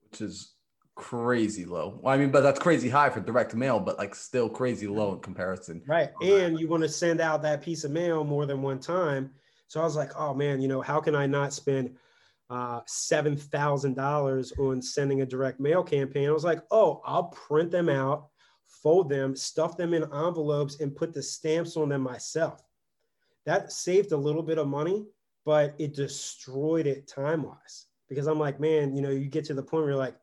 Which is crazy low. Well, I mean, but that's crazy high for direct mail, but like still crazy low in comparison. Right. And you want to send out that piece of mail more than one time. So I was like, oh man, you know, how can I not spend uh, $7,000 on sending a direct mail campaign? I was like, oh, I'll print them out, fold them, stuff them in envelopes, and put the stamps on them myself. That saved a little bit of money, but it destroyed it time wise because I'm like, man, you know, you get to the point where you're like,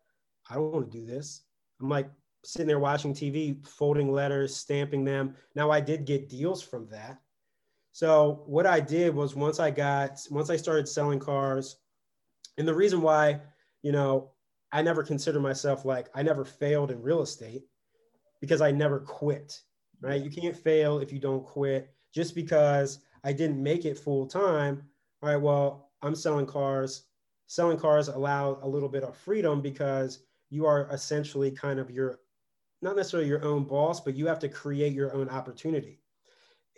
I don't want to do this. I'm like sitting there watching TV, folding letters, stamping them. Now I did get deals from that. So what I did was once I got once I started selling cars, and the reason why, you know, I never consider myself like I never failed in real estate because I never quit. Right? You can't fail if you don't quit. Just because I didn't make it full time, all right, well, I'm selling cars. Selling cars allow a little bit of freedom because you are essentially kind of your not necessarily your own boss but you have to create your own opportunity.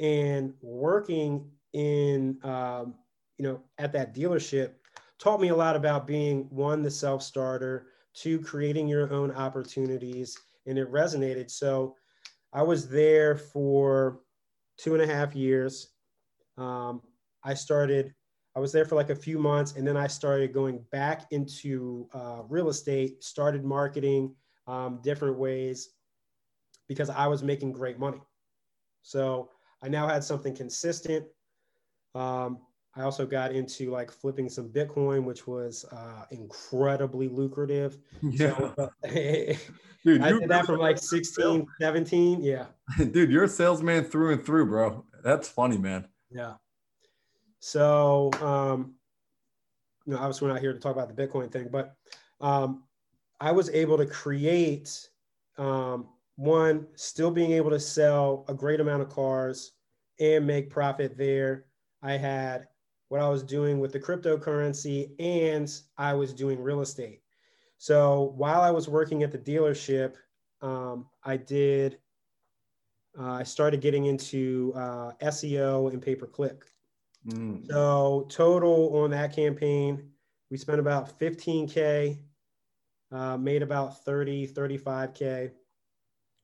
And working in um, you know at that dealership taught me a lot about being one the self-starter two creating your own opportunities and it resonated. So i was there for two and a half years. Um, i started I was there for like a few months, and then I started going back into uh, real estate, started marketing um, different ways because I was making great money. So I now had something consistent. Um, I also got into like flipping some Bitcoin, which was uh, incredibly lucrative. Yeah. So, uh, Dude, I did that from like 16, 17. Yeah. Dude, you're a salesman through and through, bro. That's funny, man. Yeah. So, um, you know, obviously we're not here to talk about the Bitcoin thing, but um, I was able to create um, one, still being able to sell a great amount of cars and make profit there. I had what I was doing with the cryptocurrency and I was doing real estate. So while I was working at the dealership, um, I did, uh, I started getting into uh, SEO and pay per click. Mm. So total on that campaign, we spent about 15K, uh, made about 30, 35K,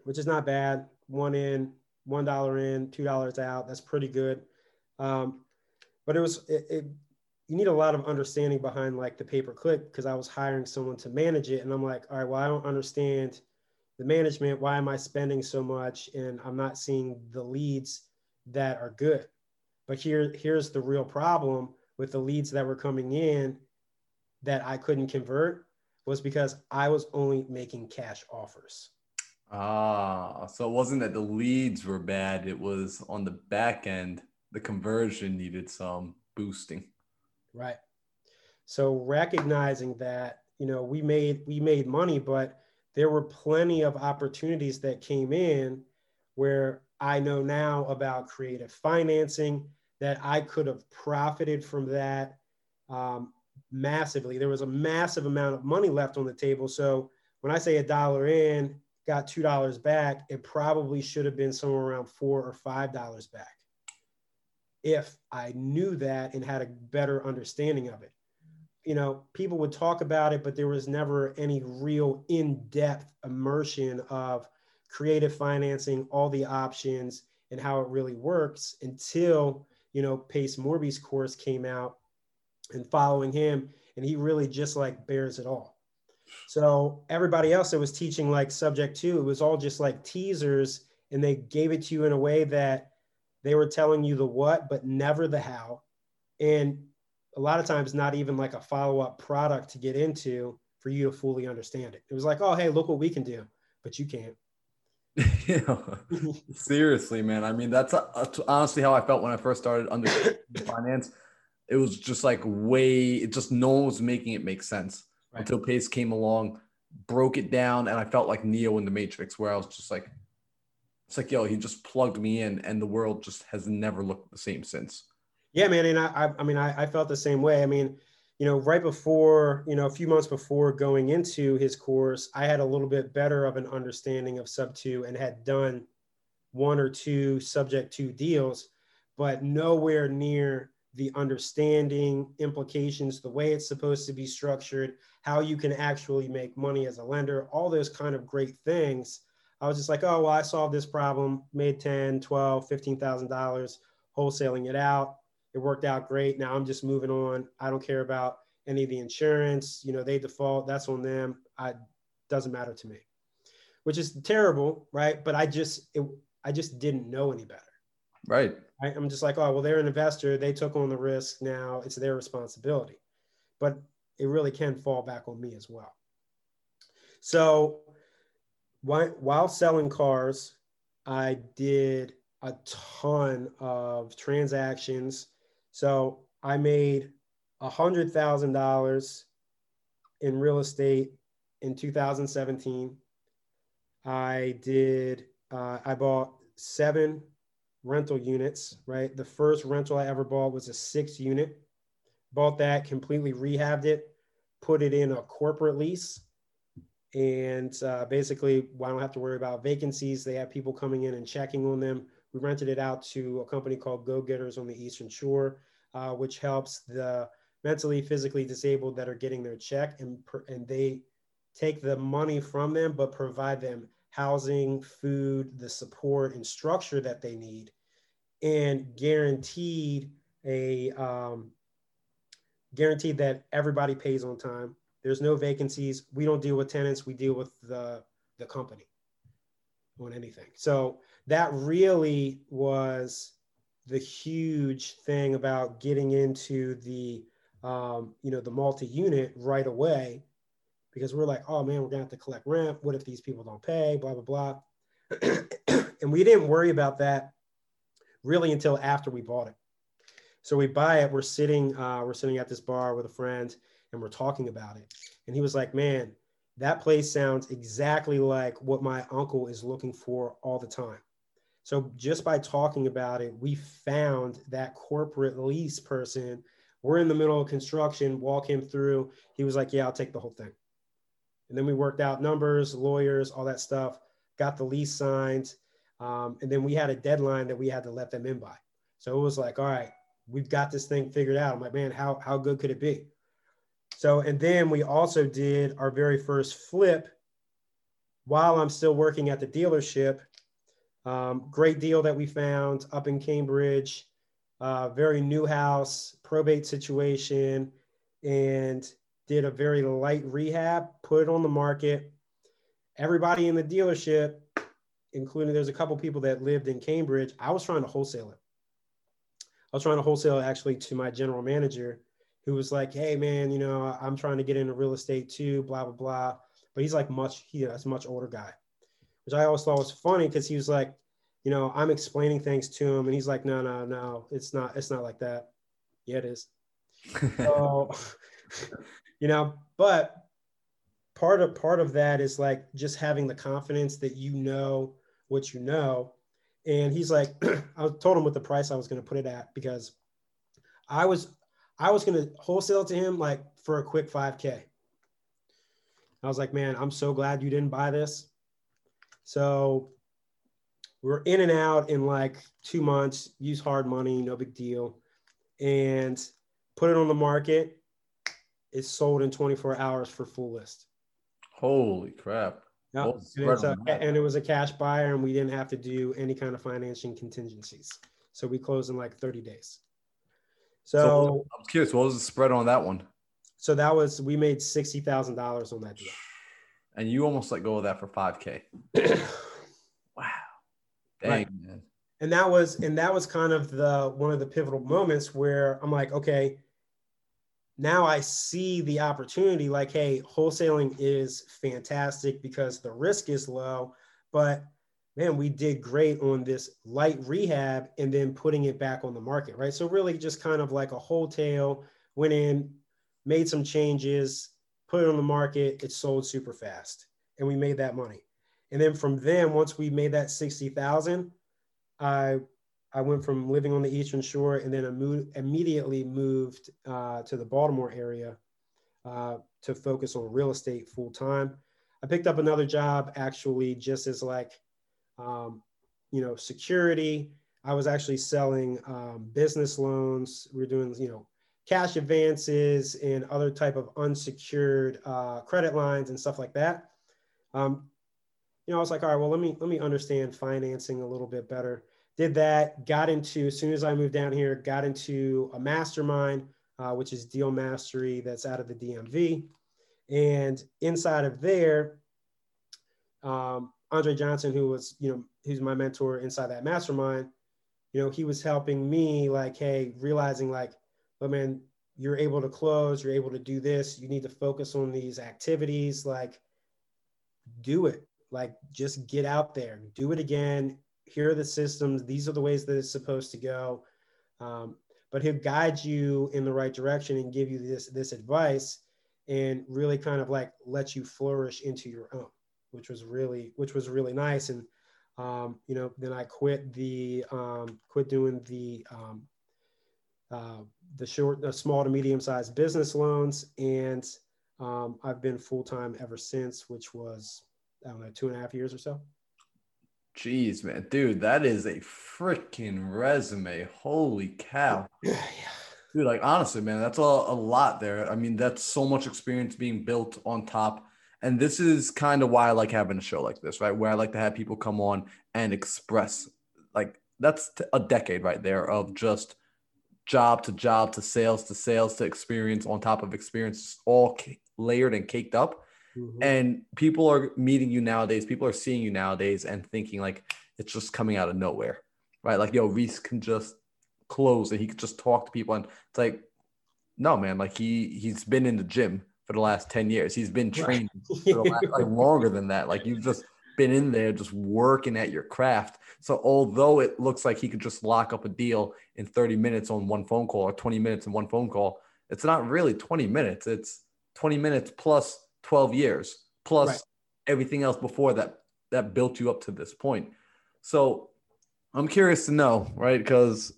which is not bad. One in, $1 in, $2 out. That's pretty good. Um, but it was, it, it, you need a lot of understanding behind like the pay per click because I was hiring someone to manage it. And I'm like, all right, well, I don't understand the management. Why am I spending so much? And I'm not seeing the leads that are good. But here, here's the real problem with the leads that were coming in that I couldn't convert was because I was only making cash offers. Ah, so it wasn't that the leads were bad, it was on the back end, the conversion needed some boosting. Right. So recognizing that, you know, we made we made money, but there were plenty of opportunities that came in where I know now about creative financing that I could have profited from that um, massively. There was a massive amount of money left on the table. So when I say a dollar in, got two dollars back, it probably should have been somewhere around four or five dollars back if I knew that and had a better understanding of it. You know, people would talk about it, but there was never any real in depth immersion of creative financing, all the options, and how it really works until, you know, Pace Morby's course came out and following him. And he really just like bears it all. So everybody else that was teaching like subject to, it was all just like teasers and they gave it to you in a way that they were telling you the what, but never the how. And a lot of times, not even like a follow up product to get into for you to fully understand it. It was like, oh, hey, look what we can do, but you can't. seriously, man. I mean, that's a, a, honestly how I felt when I first started under finance. It was just like way, it just no one was making it make sense. right. until Pace came along, broke it down, and I felt like Neo in the Matrix, where I was just like, it's like, yo, he just plugged me in, and the world just has never looked the same since. Yeah, man, and I, I, mean, I, I felt the same way. I mean, you know, right before, you know, a few months before going into his course, I had a little bit better of an understanding of Subto and had done one or two subject to deals, but nowhere near the understanding, implications, the way it's supposed to be structured, how you can actually make money as a lender, all those kind of great things. I was just like, oh, well, I solved this problem, made 10, 12, $15,000 wholesaling it out. It worked out great. Now I'm just moving on. I don't care about any of the insurance. You know, they default, that's on them. I doesn't matter to me, which is terrible, right? But I just, it, I just didn't know any better. Right. I, I'm just like, oh, well, they're an investor. They took on the risk. Now it's their responsibility. But it really can fall back on me as well. So while selling cars, I did a ton of transactions. So I made a hundred thousand dollars in real estate in 2017. I did. Uh, I bought seven rental units, right? The first rental I ever bought was a six unit. Bought that, completely rehabbed it, put it in a corporate lease. And uh, basically, I don't have to worry about vacancies. They have people coming in and checking on them. We rented it out to a company called Go Getters on the Eastern Shore, uh, which helps the mentally, physically disabled that are getting their check, and and they take the money from them, but provide them housing, food, the support and structure that they need, and guaranteed a um, guaranteed that everybody pays on time. There's no vacancies. We don't deal with tenants. We deal with the the company on anything. So that really was the huge thing about getting into the um, you know the multi-unit right away because we're like, oh man, we're gonna have to collect rent. What if these people don't pay? Blah blah blah. and we didn't worry about that really until after we bought it. So we buy it. We're sitting, uh, we're sitting at this bar with a friend, and we're talking about it. And he was like, "Man, that place sounds exactly like what my uncle is looking for all the time." So just by talking about it, we found that corporate lease person. We're in the middle of construction. Walk him through. He was like, "Yeah, I'll take the whole thing." And then we worked out numbers, lawyers, all that stuff, got the lease signed. Um, and then we had a deadline that we had to let them in by. So it was like, all right, we've got this thing figured out. I'm like, man, how, how good could it be? So, and then we also did our very first flip while I'm still working at the dealership. Um, great deal that we found up in Cambridge, uh, very new house, probate situation. And did a very light rehab, put it on the market. Everybody in the dealership, including there's a couple people that lived in Cambridge, I was trying to wholesale it. I was trying to wholesale it actually to my general manager, who was like, "Hey man, you know, I'm trying to get into real estate too, blah blah blah." But he's like much, he's a much older guy, which I always thought was funny because he was like, you know, I'm explaining things to him, and he's like, "No, no, no, it's not, it's not like that." Yeah, it is. so, you know but part of part of that is like just having the confidence that you know what you know and he's like i told him what the price i was going to put it at because i was i was going to wholesale to him like for a quick 5k i was like man i'm so glad you didn't buy this so we're in and out in like two months use hard money no big deal and put it on the market it's sold in 24 hours for full list. Holy crap. Yep. And, a, and, it was a cash buyer, and we didn't have to do any kind of financing contingencies. So we closed in like 30 days. So, so I'm curious, what was the spread on that one? So that was we made sixty thousand dollars on that deal. And you almost let go of that for 5K. wow. Dang, right. man. And that was and that was kind of the one of the pivotal moments where I'm like, okay, now I see the opportunity like, hey, wholesaling is fantastic because the risk is low, but man, we did great on this light rehab and then putting it back on the market, right? So really just kind of like a wholetail, went in, made some changes, put it on the market, it sold super fast, and we made that money. And then from then, once we made that sixty thousand, I I went from living on the Eastern Shore and then immediately moved uh, to the Baltimore area uh, to focus on real estate full time. I picked up another job actually just as like, um, you know, security. I was actually selling um, business loans. We are doing, you know, cash advances and other type of unsecured uh, credit lines and stuff like that. Um, you know, I was like, all right, well, let me let me understand financing a little bit better. Did that, got into as soon as I moved down here, got into a mastermind, uh, which is Deal Mastery, that's out of the DMV, and inside of there, um, Andre Johnson, who was you know who's my mentor inside that mastermind, you know, he was helping me like, hey, realizing like but man, you're able to close, you're able to do this. You need to focus on these activities. Like, do it. Like, just get out there, do it again. Here are the systems. These are the ways that it's supposed to go. Um, but he'll guide you in the right direction and give you this this advice and really kind of like let you flourish into your own which was really which was really nice and um, you know then i quit the um, quit doing the um, uh, the short, the small to medium sized business loans, and um, I've been full time ever since, which was I don't know two and a half years or so. Jeez, man, dude, that is a freaking resume. Holy cow. yeah. Dude, like honestly, man, that's a, a lot there. I mean, that's so much experience being built on top. And this is kind of why I like having a show like this, right? Where I like to have people come on and express like that's a decade right there of just job to job to sales to sales to experience on top of experience, all layered and caked up. Mm-hmm. And people are meeting you nowadays. People are seeing you nowadays and thinking like it's just coming out of nowhere, right? Like, yo, Reese can just close and he could just talk to people. And it's like, no, man, like he he's been in the gym for the last 10 years. He's been the last, like longer than that. Like you've just been in there just working at your craft. So although it looks like he could just lock up a deal in 30 minutes on one phone call or 20 minutes in one phone call, it's not really 20 minutes. It's 20 minutes plus 12 years plus right. everything else before that that built you up to this point. So I'm curious to know, right? Because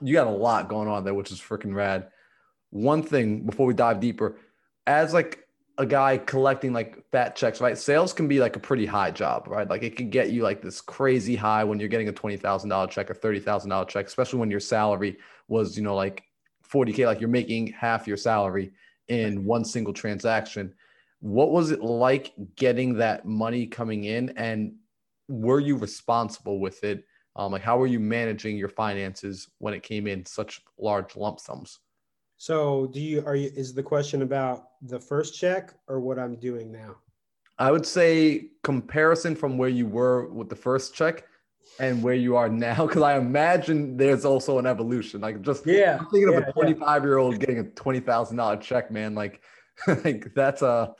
you got a lot going on there, which is freaking rad. One thing before we dive deeper, as like a guy collecting like fat checks, right? Sales can be like a pretty high job, right? Like it can get you like this crazy high when you're getting a twenty thousand dollar check or thirty thousand dollar check, especially when your salary was, you know, like forty k, like you're making half your salary in one single transaction. What was it like getting that money coming in, and were you responsible with it? Um, like how were you managing your finances when it came in such large lump sums? So do you are you is the question about the first check or what I'm doing now? I would say comparison from where you were with the first check and where you are now, because I imagine there's also an evolution. Like just yeah, I'm thinking yeah, of a 25 year old getting a twenty thousand dollar check, man. Like, like that's a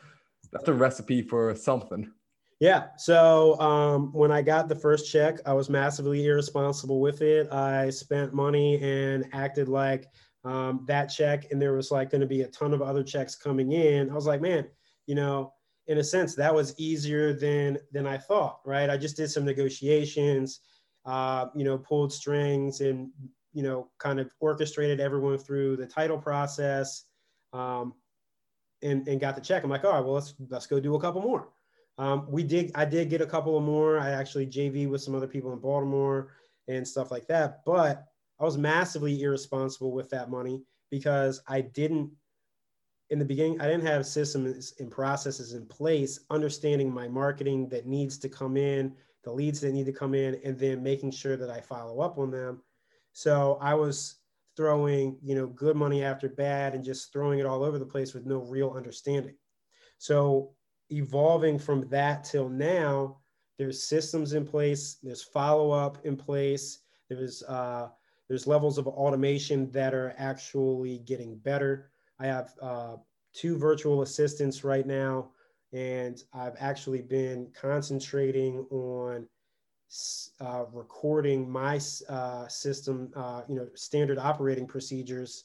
that's a recipe for something. Yeah. So um, when I got the first check, I was massively irresponsible with it. I spent money and acted like um, that check and there was like going to be a ton of other checks coming in. I was like man you know in a sense that was easier than than i thought right? I just did some negotiations uh, you know pulled strings and you know kind of orchestrated everyone through the title process um, and, and got the check. I'm like all right well let's let's go do a couple more. Um, we did i did get a couple of more. I actually jv with some other people in baltimore and stuff like that but I was massively irresponsible with that money because I didn't in the beginning, I didn't have systems and processes in place, understanding my marketing that needs to come in, the leads that need to come in, and then making sure that I follow up on them. So I was throwing, you know, good money after bad and just throwing it all over the place with no real understanding. So evolving from that till now, there's systems in place, there's follow up in place, there's uh, there's levels of automation that are actually getting better. I have uh, two virtual assistants right now, and I've actually been concentrating on uh, recording my uh, system, uh, you know, standard operating procedures,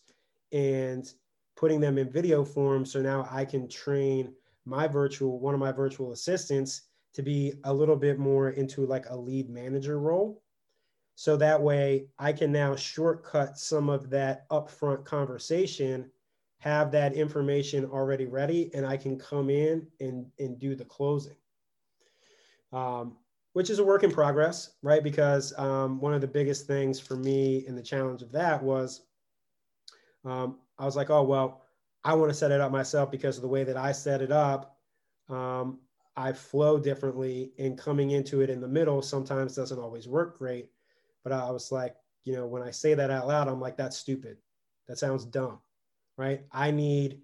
and putting them in video form. So now I can train my virtual, one of my virtual assistants to be a little bit more into like a lead manager role. So that way I can now shortcut some of that upfront conversation, have that information already ready, and I can come in and, and do the closing. Um, which is a work in progress, right? Because um, one of the biggest things for me and the challenge of that was um, I was like, oh, well, I want to set it up myself because of the way that I set it up. Um, I flow differently, and coming into it in the middle sometimes doesn't always work great. But I was like, you know, when I say that out loud, I'm like, that's stupid. That sounds dumb, right? I need,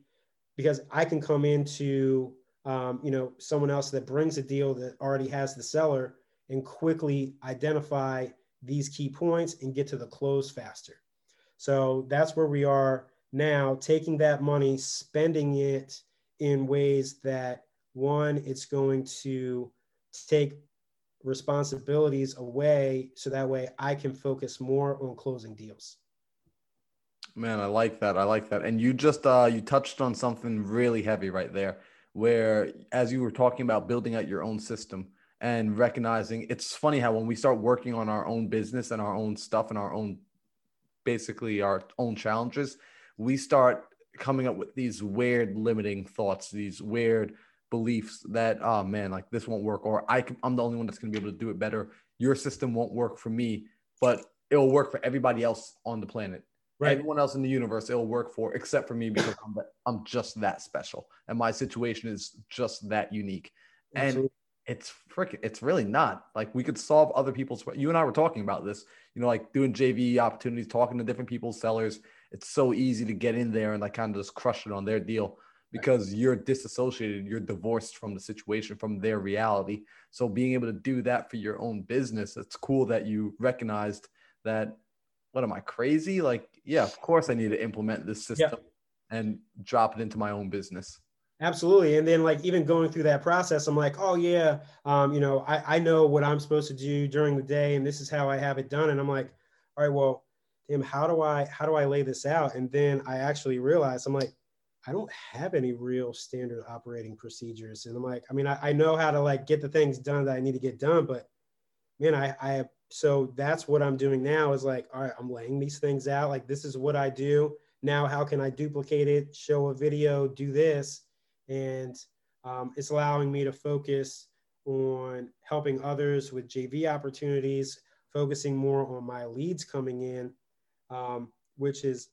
because I can come into, um, you know, someone else that brings a deal that already has the seller and quickly identify these key points and get to the close faster. So that's where we are now, taking that money, spending it in ways that one, it's going to take responsibilities away so that way I can focus more on closing deals. Man, I like that. I like that. And you just uh you touched on something really heavy right there where as you were talking about building out your own system and recognizing it's funny how when we start working on our own business and our own stuff and our own basically our own challenges, we start coming up with these weird limiting thoughts, these weird beliefs that oh man like this won't work or I can, I'm the only one that's going to be able to do it better. Your system won't work for me, but it'll work for everybody else on the planet. Right. Everyone else in the universe it'll work for except for me because I'm I'm just that special and my situation is just that unique. Absolutely. And it's freaking it's really not like we could solve other people's you and I were talking about this, you know, like doing JV opportunities, talking to different people sellers. It's so easy to get in there and like kind of just crush it on their deal because you're disassociated, you're divorced from the situation, from their reality. So being able to do that for your own business, it's cool that you recognized that. What am I crazy? Like, yeah, of course I need to implement this system yeah. and drop it into my own business. Absolutely. And then like even going through that process, I'm like, oh yeah, um, you know, I, I know what I'm supposed to do during the day and this is how I have it done. And I'm like, all right, well, Tim, how do I how do I lay this out? And then I actually realized I'm like, I don't have any real standard operating procedures. And I'm like, I mean, I, I know how to like get the things done that I need to get done, but man, I, I so that's what I'm doing now is like, all right, I'm laying these things out. Like, this is what I do. Now, how can I duplicate it, show a video, do this? And um, it's allowing me to focus on helping others with JV opportunities, focusing more on my leads coming in, um, which is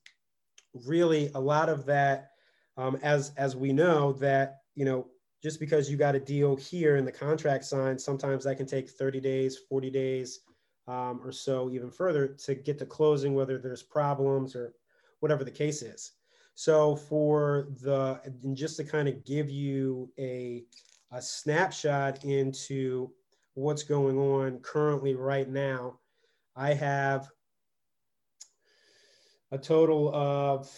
really a lot of that um, as as we know that you know just because you got a deal here in the contract signed, sometimes that can take 30 days, 40 days, um, or so, even further to get to closing, whether there's problems or whatever the case is. So for the and just to kind of give you a a snapshot into what's going on currently right now, I have a total of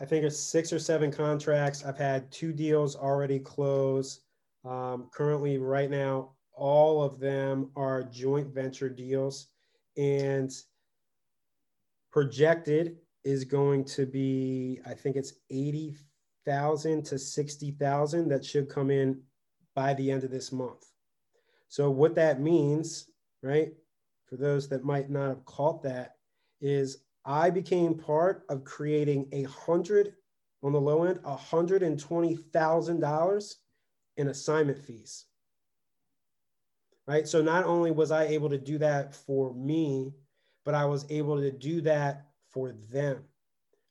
I think it's six or seven contracts. I've had two deals already close. Um, currently, right now, all of them are joint venture deals, and projected is going to be, I think it's eighty thousand to sixty thousand that should come in by the end of this month. So what that means, right, for those that might not have caught that, is I became part of creating a hundred on the low end, hundred and twenty thousand dollars in assignment fees. Right. So not only was I able to do that for me, but I was able to do that for them.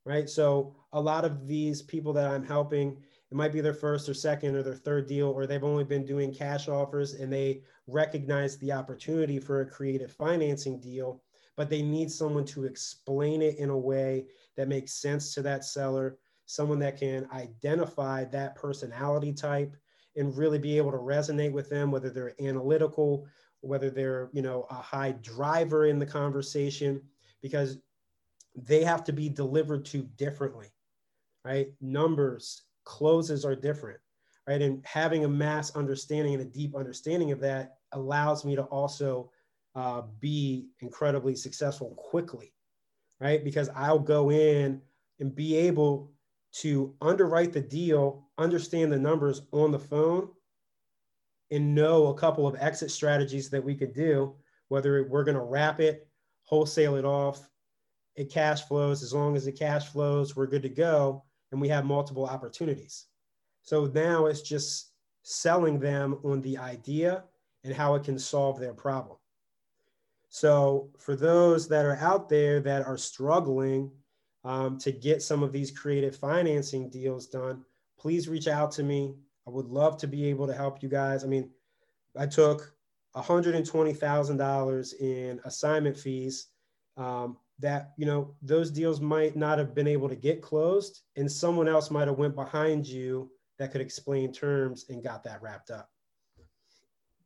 Right. So a lot of these people that I'm helping, it might be their first or second or their third deal, or they've only been doing cash offers and they recognize the opportunity for a creative financing deal but they need someone to explain it in a way that makes sense to that seller, someone that can identify that personality type and really be able to resonate with them, whether they're analytical, whether they're, you know, a high driver in the conversation, because they have to be delivered to differently, right? Numbers, closes are different, right? And having a mass understanding and a deep understanding of that allows me to also uh, be incredibly successful quickly, right? Because I'll go in and be able to underwrite the deal, understand the numbers on the phone, and know a couple of exit strategies that we could do, whether we're going to wrap it, wholesale it off, it cash flows. As long as it cash flows, we're good to go. And we have multiple opportunities. So now it's just selling them on the idea and how it can solve their problem. So for those that are out there that are struggling um, to get some of these creative financing deals done, please reach out to me. I would love to be able to help you guys. I mean, I took $120,000 in assignment fees um, that, you know, those deals might not have been able to get closed and someone else might have went behind you that could explain terms and got that wrapped up.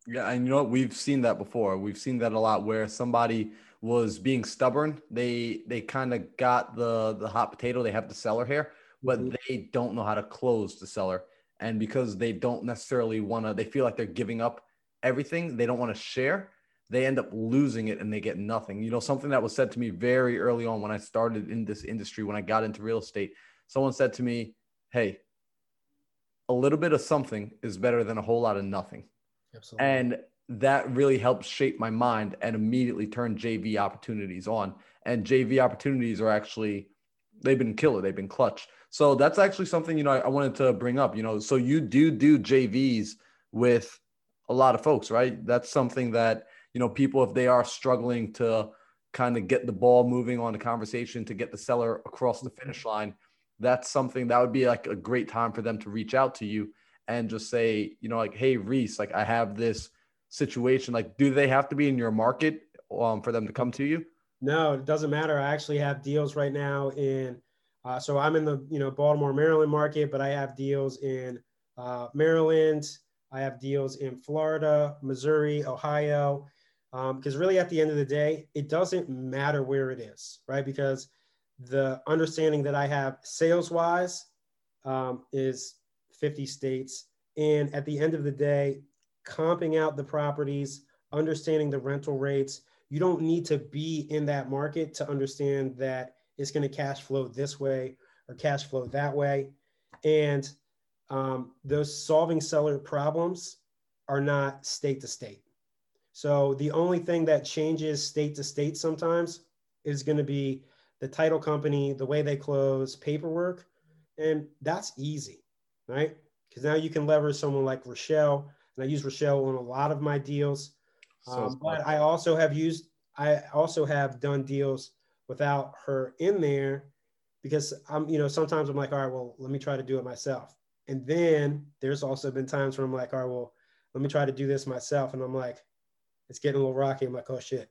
Yeah, and you know what? We've seen that before. We've seen that a lot where somebody was being stubborn. They they kind of got the the hot potato. They have the seller here, but mm-hmm. they don't know how to close the seller. And because they don't necessarily want to, they feel like they're giving up everything. They don't want to share. They end up losing it and they get nothing. You know, something that was said to me very early on when I started in this industry, when I got into real estate, someone said to me, Hey, a little bit of something is better than a whole lot of nothing. Absolutely. And that really helped shape my mind and immediately turn JV opportunities on. And JV opportunities are actually, they've been killer, they've been clutch. So that's actually something, you know, I, I wanted to bring up, you know, so you do do JVs with a lot of folks, right? That's something that, you know, people, if they are struggling to kind of get the ball moving on the conversation to get the seller across the finish line, that's something that would be like a great time for them to reach out to you and just say, you know, like, hey, Reese, like I have this situation. Like, do they have to be in your market um, for them to come to you? No, it doesn't matter. I actually have deals right now in, uh, so I'm in the, you know, Baltimore, Maryland market, but I have deals in uh, Maryland. I have deals in Florida, Missouri, Ohio. Because um, really, at the end of the day, it doesn't matter where it is, right? Because the understanding that I have sales wise um, is 50 states. And at the end of the day, comping out the properties, understanding the rental rates, you don't need to be in that market to understand that it's going to cash flow this way or cash flow that way. And um, those solving seller problems are not state to state. So the only thing that changes state to state sometimes is going to be the title company, the way they close, paperwork, and that's easy right? Because now you can leverage someone like Rochelle, and I use Rochelle on a lot of my deals. Um, but I also have used, I also have done deals without her in there because I'm, you know, sometimes I'm like, all right, well, let me try to do it myself. And then there's also been times where I'm like, all right, well, let me try to do this myself. And I'm like, it's getting a little rocky. I'm like, oh shit,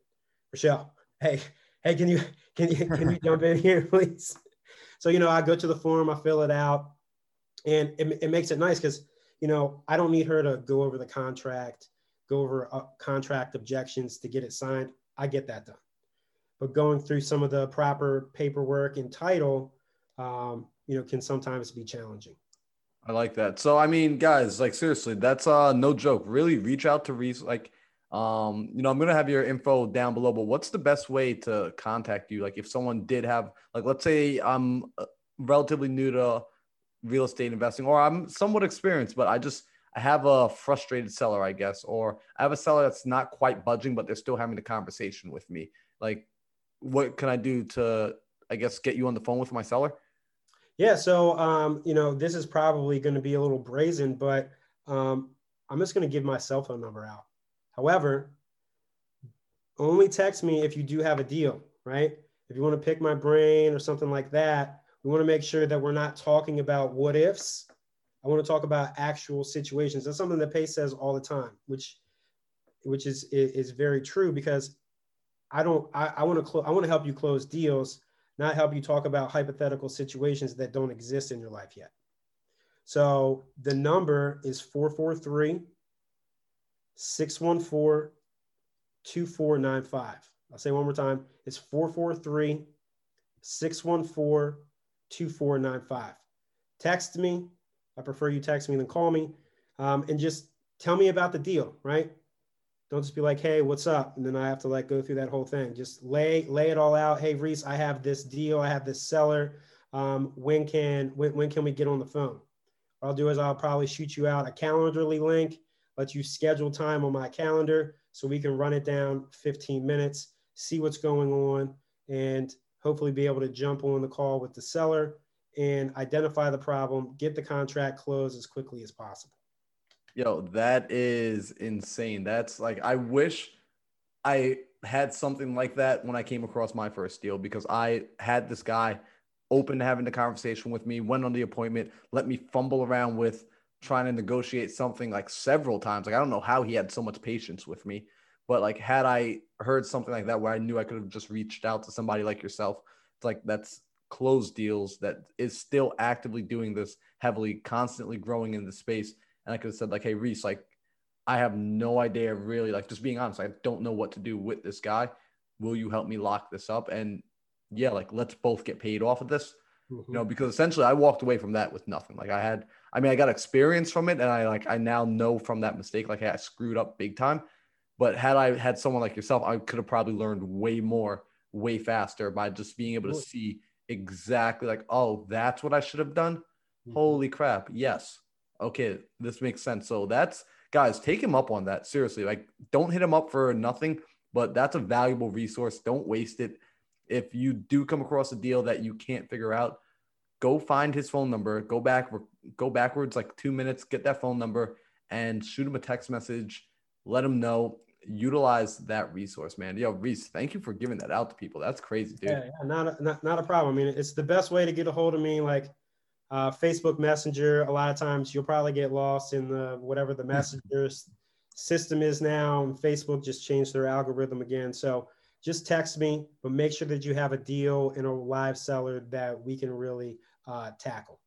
Rochelle, hey, hey, can you can you can you jump in here, please? So you know, I go to the form, I fill it out, and it, it makes it nice because you know I don't need her to go over the contract, go over uh, contract objections to get it signed. I get that done, but going through some of the proper paperwork and title, um, you know, can sometimes be challenging. I like that. So I mean, guys, like seriously, that's uh no joke. Really reach out to Reese. Like, um, you know, I'm gonna have your info down below, but what's the best way to contact you? Like if someone did have like let's say I'm uh, relatively new to real estate investing, or I'm somewhat experienced, but I just I have a frustrated seller, I guess, or I have a seller that's not quite budging, but they're still having the conversation with me. Like, what can I do to, I guess, get you on the phone with my seller? Yeah, so um, you know, this is probably going to be a little brazen, but um, I'm just going to give my cell phone number out. However, only text me if you do have a deal, right? If you want to pick my brain or something like that, we want to make sure that we're not talking about what ifs. I want to talk about actual situations. That's something that Pace says all the time, which which is is very true because I don't I, I want to I want to help you close deals, not help you talk about hypothetical situations that don't exist in your life yet. So the number is 443 614 2495. I'll say one more time. It's 443 614 2495. Text me. I prefer you text me than call me. Um, and just tell me about the deal, right? Don't just be like, hey, what's up? And then I have to like go through that whole thing. Just lay lay it all out. Hey, Reese, I have this deal. I have this seller. um, when can when, when can we get on the phone? What I'll do is I'll probably shoot you out a Calendly link, let you schedule time on my calendar so we can run it down 15 minutes, see what's going on, and hopefully be able to jump on the call with the seller and identify the problem, get the contract closed as quickly as possible. Yo, that is insane. That's like I wish I had something like that when I came across my first deal because I had this guy open to having the conversation with me, went on the appointment, let me fumble around with trying to negotiate something like several times. Like I don't know how he had so much patience with me, but like had I heard something like that where I knew I could have just reached out to somebody like yourself, it's like that's closed deals that is still actively doing this heavily, constantly growing in the space. And I could have said like, hey Reese, like I have no idea really, like just being honest, I don't know what to do with this guy. Will you help me lock this up? And yeah, like let's both get paid off of this. Mm-hmm. You know, because essentially I walked away from that with nothing. Like I had, I mean, I got experience from it, and I like I now know from that mistake, like hey, I screwed up big time. But had I had someone like yourself, I could have probably learned way more, way faster by just being able to see exactly like, oh, that's what I should have done. Mm-hmm. Holy crap! Yes, okay, this makes sense. So that's guys, take him up on that. Seriously, like don't hit him up for nothing, but that's a valuable resource. Don't waste it if you do come across a deal that you can't figure out, go find his phone number, go back, go backwards like two minutes, get that phone number, and shoot him a text message. Let them know. Utilize that resource, man. Yo, Reese, thank you for giving that out to people. That's crazy, dude. Yeah, yeah not, a, not not a problem. I mean, it's the best way to get a hold of me. Like uh, Facebook Messenger. A lot of times, you'll probably get lost in the whatever the messenger system is now. And Facebook just changed their algorithm again. So just text me, but make sure that you have a deal and a live seller that we can really uh, tackle.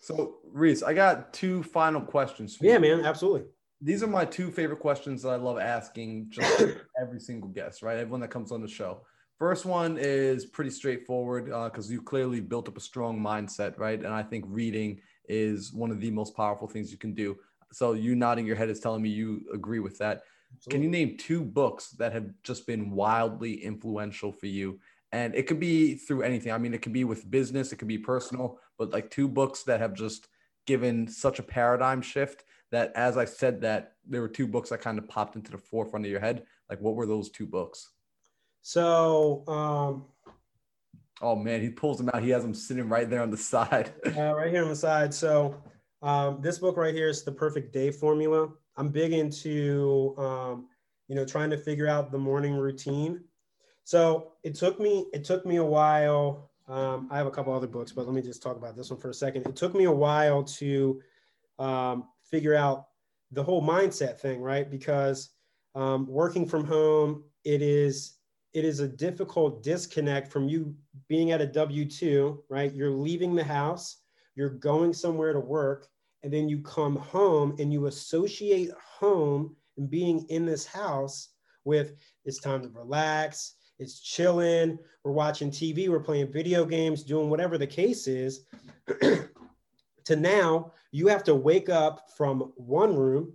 So, Reese, I got two final questions. yeah, you. man, absolutely. These are my two favorite questions that I love asking just every single guest, right? Everyone that comes on the show. First one is pretty straightforward because uh, you clearly built up a strong mindset, right? And I think reading is one of the most powerful things you can do. So, you nodding your head is telling me you agree with that. Absolutely. Can you name two books that have just been wildly influential for you? And it could be through anything. I mean, it could be with business, it could be personal, but like two books that have just given such a paradigm shift that as I said that there were two books that kind of popped into the forefront of your head. Like what were those two books? So um Oh man, he pulls them out. He has them sitting right there on the side. uh, right here on the side. So um, this book right here is the perfect day formula. I'm big into, um, you know, trying to figure out the morning routine. So it took me, it took me a while. Um, I have a couple other books, but let me just talk about this one for a second. It took me a while to um, figure out the whole mindset thing, right? Because um, working from home, it is it is a difficult disconnect from you being at a W two, right? You're leaving the house, you're going somewhere to work, and then you come home and you associate home and being in this house with it's time to relax, it's chilling, we're watching TV, we're playing video games, doing whatever the case is. to now, you have to wake up from one room,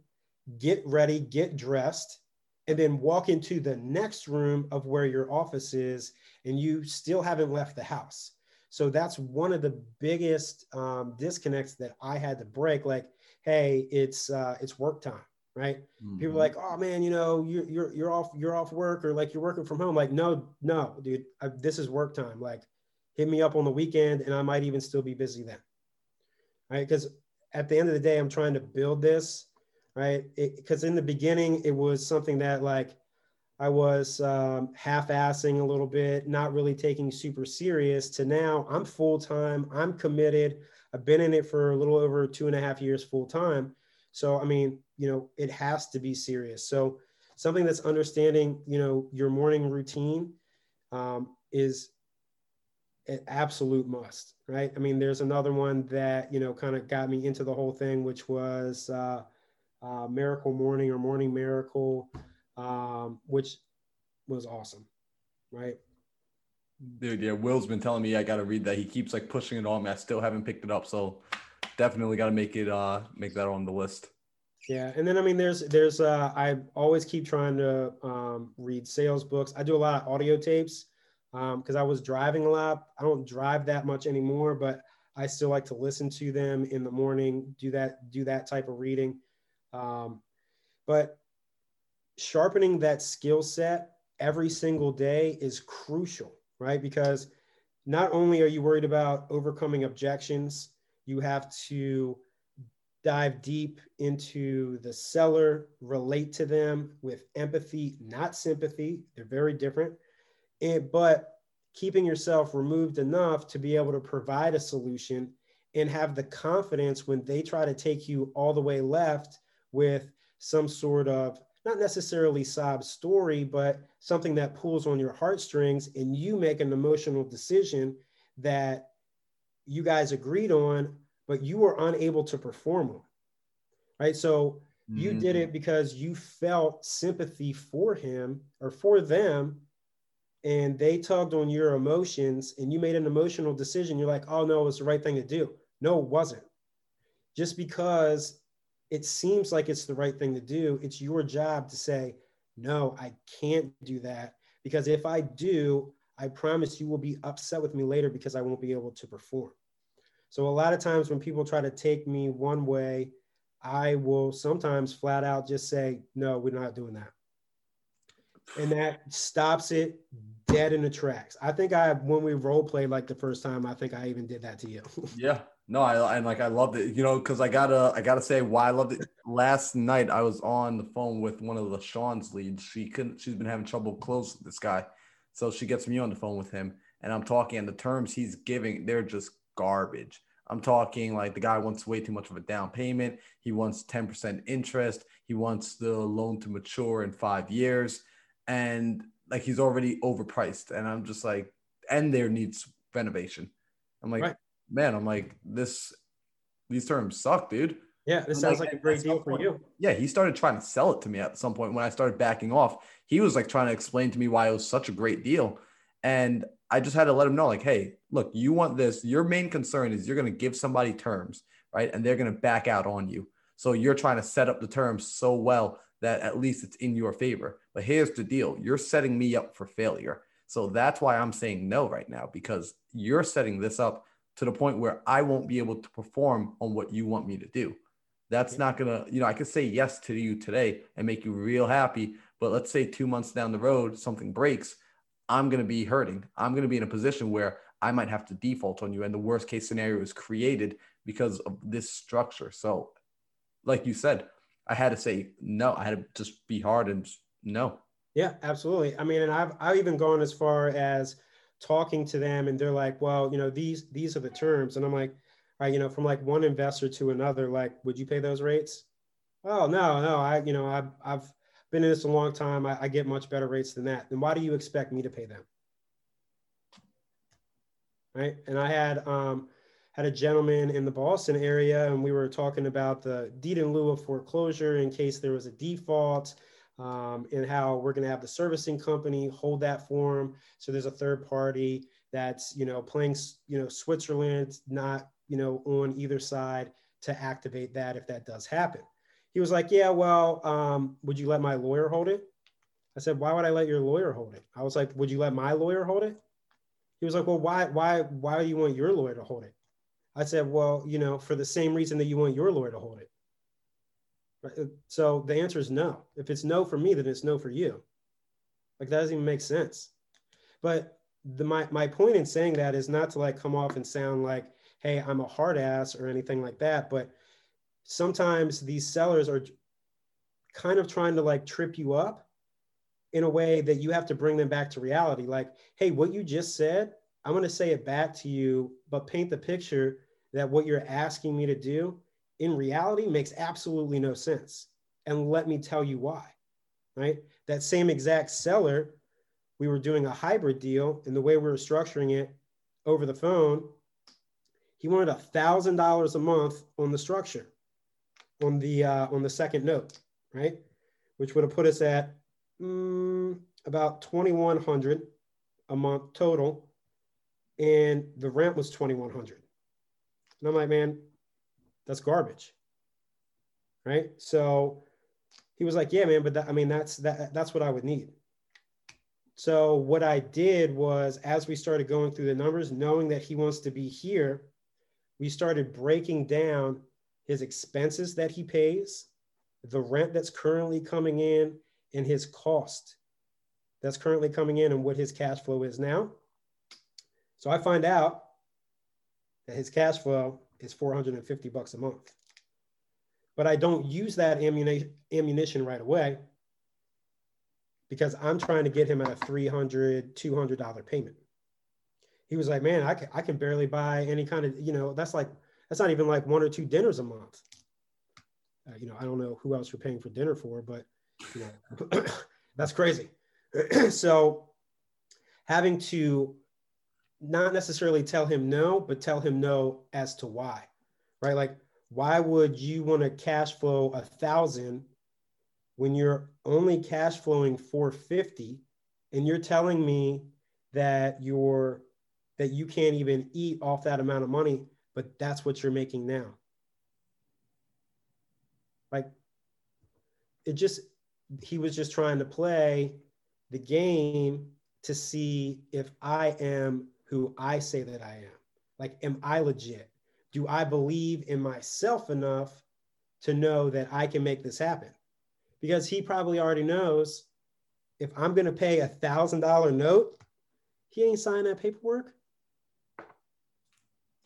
get ready, get dressed, and then walk into the next room of where your office is, and you still haven't left the house. So that's one of the biggest um, disconnects that I had to break. Like, hey, it's uh, it's work time, right? Mm-hmm. People are like, oh man, you know, you're you're you're off you're off work or like you're working from home. Like, no, no, dude, I, this is work time. Like, hit me up on the weekend, and I might even still be busy then, right? Because at the end of the day, I'm trying to build this, right? Because in the beginning, it was something that like I was um, half-assing a little bit, not really taking super serious. To now, I'm full time. I'm committed. I've been in it for a little over two and a half years full time. So I mean, you know, it has to be serious. So something that's understanding, you know, your morning routine um, is an absolute must, right? I mean, there's another one that you know kind of got me into the whole thing, which was uh, uh, Miracle Morning or Morning Miracle um, which was awesome, right? Dude, yeah, Will's been telling me I got to read that. He keeps like pushing it on me. I still haven't picked it up, so definitely got to make it uh make that on the list. Yeah, and then I mean, there's there's uh, I always keep trying to um, read sales books. I do a lot of audio tapes. Because um, I was driving a lot. I don't drive that much anymore, but I still like to listen to them in the morning, do that, do that type of reading. Um, but sharpening that skill set every single day is crucial, right? Because not only are you worried about overcoming objections, you have to dive deep into the seller, relate to them with empathy, not sympathy. They're very different. And, but keeping yourself removed enough to be able to provide a solution and have the confidence when they try to take you all the way left with some sort of not necessarily sob story, but something that pulls on your heartstrings and you make an emotional decision that you guys agreed on, but you were unable to perform on. Right. So mm-hmm. you did it because you felt sympathy for him or for them. And they tugged on your emotions and you made an emotional decision. You're like, oh no, it was the right thing to do. No, it wasn't. Just because it seems like it's the right thing to do. It's your job to say, no, I can't do that. Because if I do, I promise you will be upset with me later because I won't be able to perform. So a lot of times when people try to take me one way, I will sometimes flat out just say, no, we're not doing that. And that stops it dead in the tracks. I think I, when we role played like the first time, I think I even did that to you. yeah. No, I and like I loved it, you know, because I gotta I gotta say why I loved it. Last night I was on the phone with one of the Sean's leads. She couldn't. She's been having trouble close this guy, so she gets me on the phone with him, and I'm talking. And the terms he's giving, they're just garbage. I'm talking like the guy wants way too much of a down payment. He wants 10% interest. He wants the loan to mature in five years, and like he's already overpriced. And I'm just like, and there needs renovation. I'm like. Right man, I'm like, this, these terms suck, dude. Yeah, this sounds like, like, a great deal for you. Yeah, he started trying to sell it to me at some point when I started backing off. He was like trying to explain to me why it was such a great deal. And I just had to let him know, like, hey, look, you want this. Your main concern is you're going to give somebody terms, right? And they're going to back out on you. So you're trying to set up the terms so well that at least it's in your favor. But here's the deal you're setting me up for failure. So that's why I'm saying no right now because you're setting this up to the point where I won't be able to perform on what you want me to do. That's not gonna, you know, I could say yes to you today and make you real happy, but let's say two months down the road something breaks, I'm gonna be hurting. I'm gonna be in a position where I might have to default on you, and the worst case scenario is created because of this structure. So, like you said, I had to say no. I had to just be hard and no. Yeah, absolutely. I mean, and I've I've even gone as far as talking to them and they're like, well, you know, these these are the terms. And I'm like, all right, you know, from like one investor to another, like, would you pay those rates? Oh no, no, I, you know, I've I've been in this a long time. I, I get much better rates than that. Then why do you expect me to pay them? Right. And I had um had a gentleman in the Boston area and we were talking about the deed in lieu of foreclosure in case there was a default um, and how we're going to have the servicing company hold that for them. So there's a third party that's you know playing you know Switzerland, not you know on either side to activate that if that does happen. He was like, yeah, well, um, would you let my lawyer hold it? I said, why would I let your lawyer hold it? I was like, would you let my lawyer hold it? He was like, well, why, why, why do you want your lawyer to hold it? I said, well, you know, for the same reason that you want your lawyer to hold it. Uh, so the answer is no. If it's no for me, then it's no for you. Like that doesn't even make sense. But the my my point in saying that is not to like come off and sound like, hey, I'm a hard ass or anything like that. But sometimes these sellers are kind of trying to like trip you up in a way that you have to bring them back to reality. Like, hey, what you just said, I'm going to say it back to you, but paint the picture that what you're asking me to do in reality makes absolutely no sense. And let me tell you why, right? That same exact seller, we were doing a hybrid deal, and the way we were structuring it over the phone, he wanted a thousand dollars a month on the structure, on the uh, on the second note, right? Which would have put us at mm, about twenty one hundred a month total, and the rent was twenty one hundred. And I'm like, man, that's garbage. Right. So he was like, yeah, man, but that, I mean, that's, that, that's what I would need. so what I did was, as we started going through the numbers, knowing that he wants to be here, we started breaking down his expenses that he pays, the rent that's currently coming in, and his cost that's currently coming in and what his cash flow is now. So I find out that his cash flow is 450 bucks a month. But I don't use that ammunition right away because I'm trying to get him at a $300, $200 payment. He was like, man, I can, I can barely buy any kind of, you know, that's like, that's not even like one or two dinners a month. Uh, you know, I don't know who else you're paying for dinner for, but you know, that's crazy. so having to not necessarily tell him no, but tell him no as to why, right? Like, why would you want to cash flow a thousand when you're only cash flowing 450 and you're telling me that you're that you can't even eat off that amount of money, but that's what you're making now. Like it just he was just trying to play the game to see if I am who I say that I am. Like, am I legit? Do I believe in myself enough to know that I can make this happen? Because he probably already knows if I'm going to pay a thousand dollar note, he ain't signing that paperwork.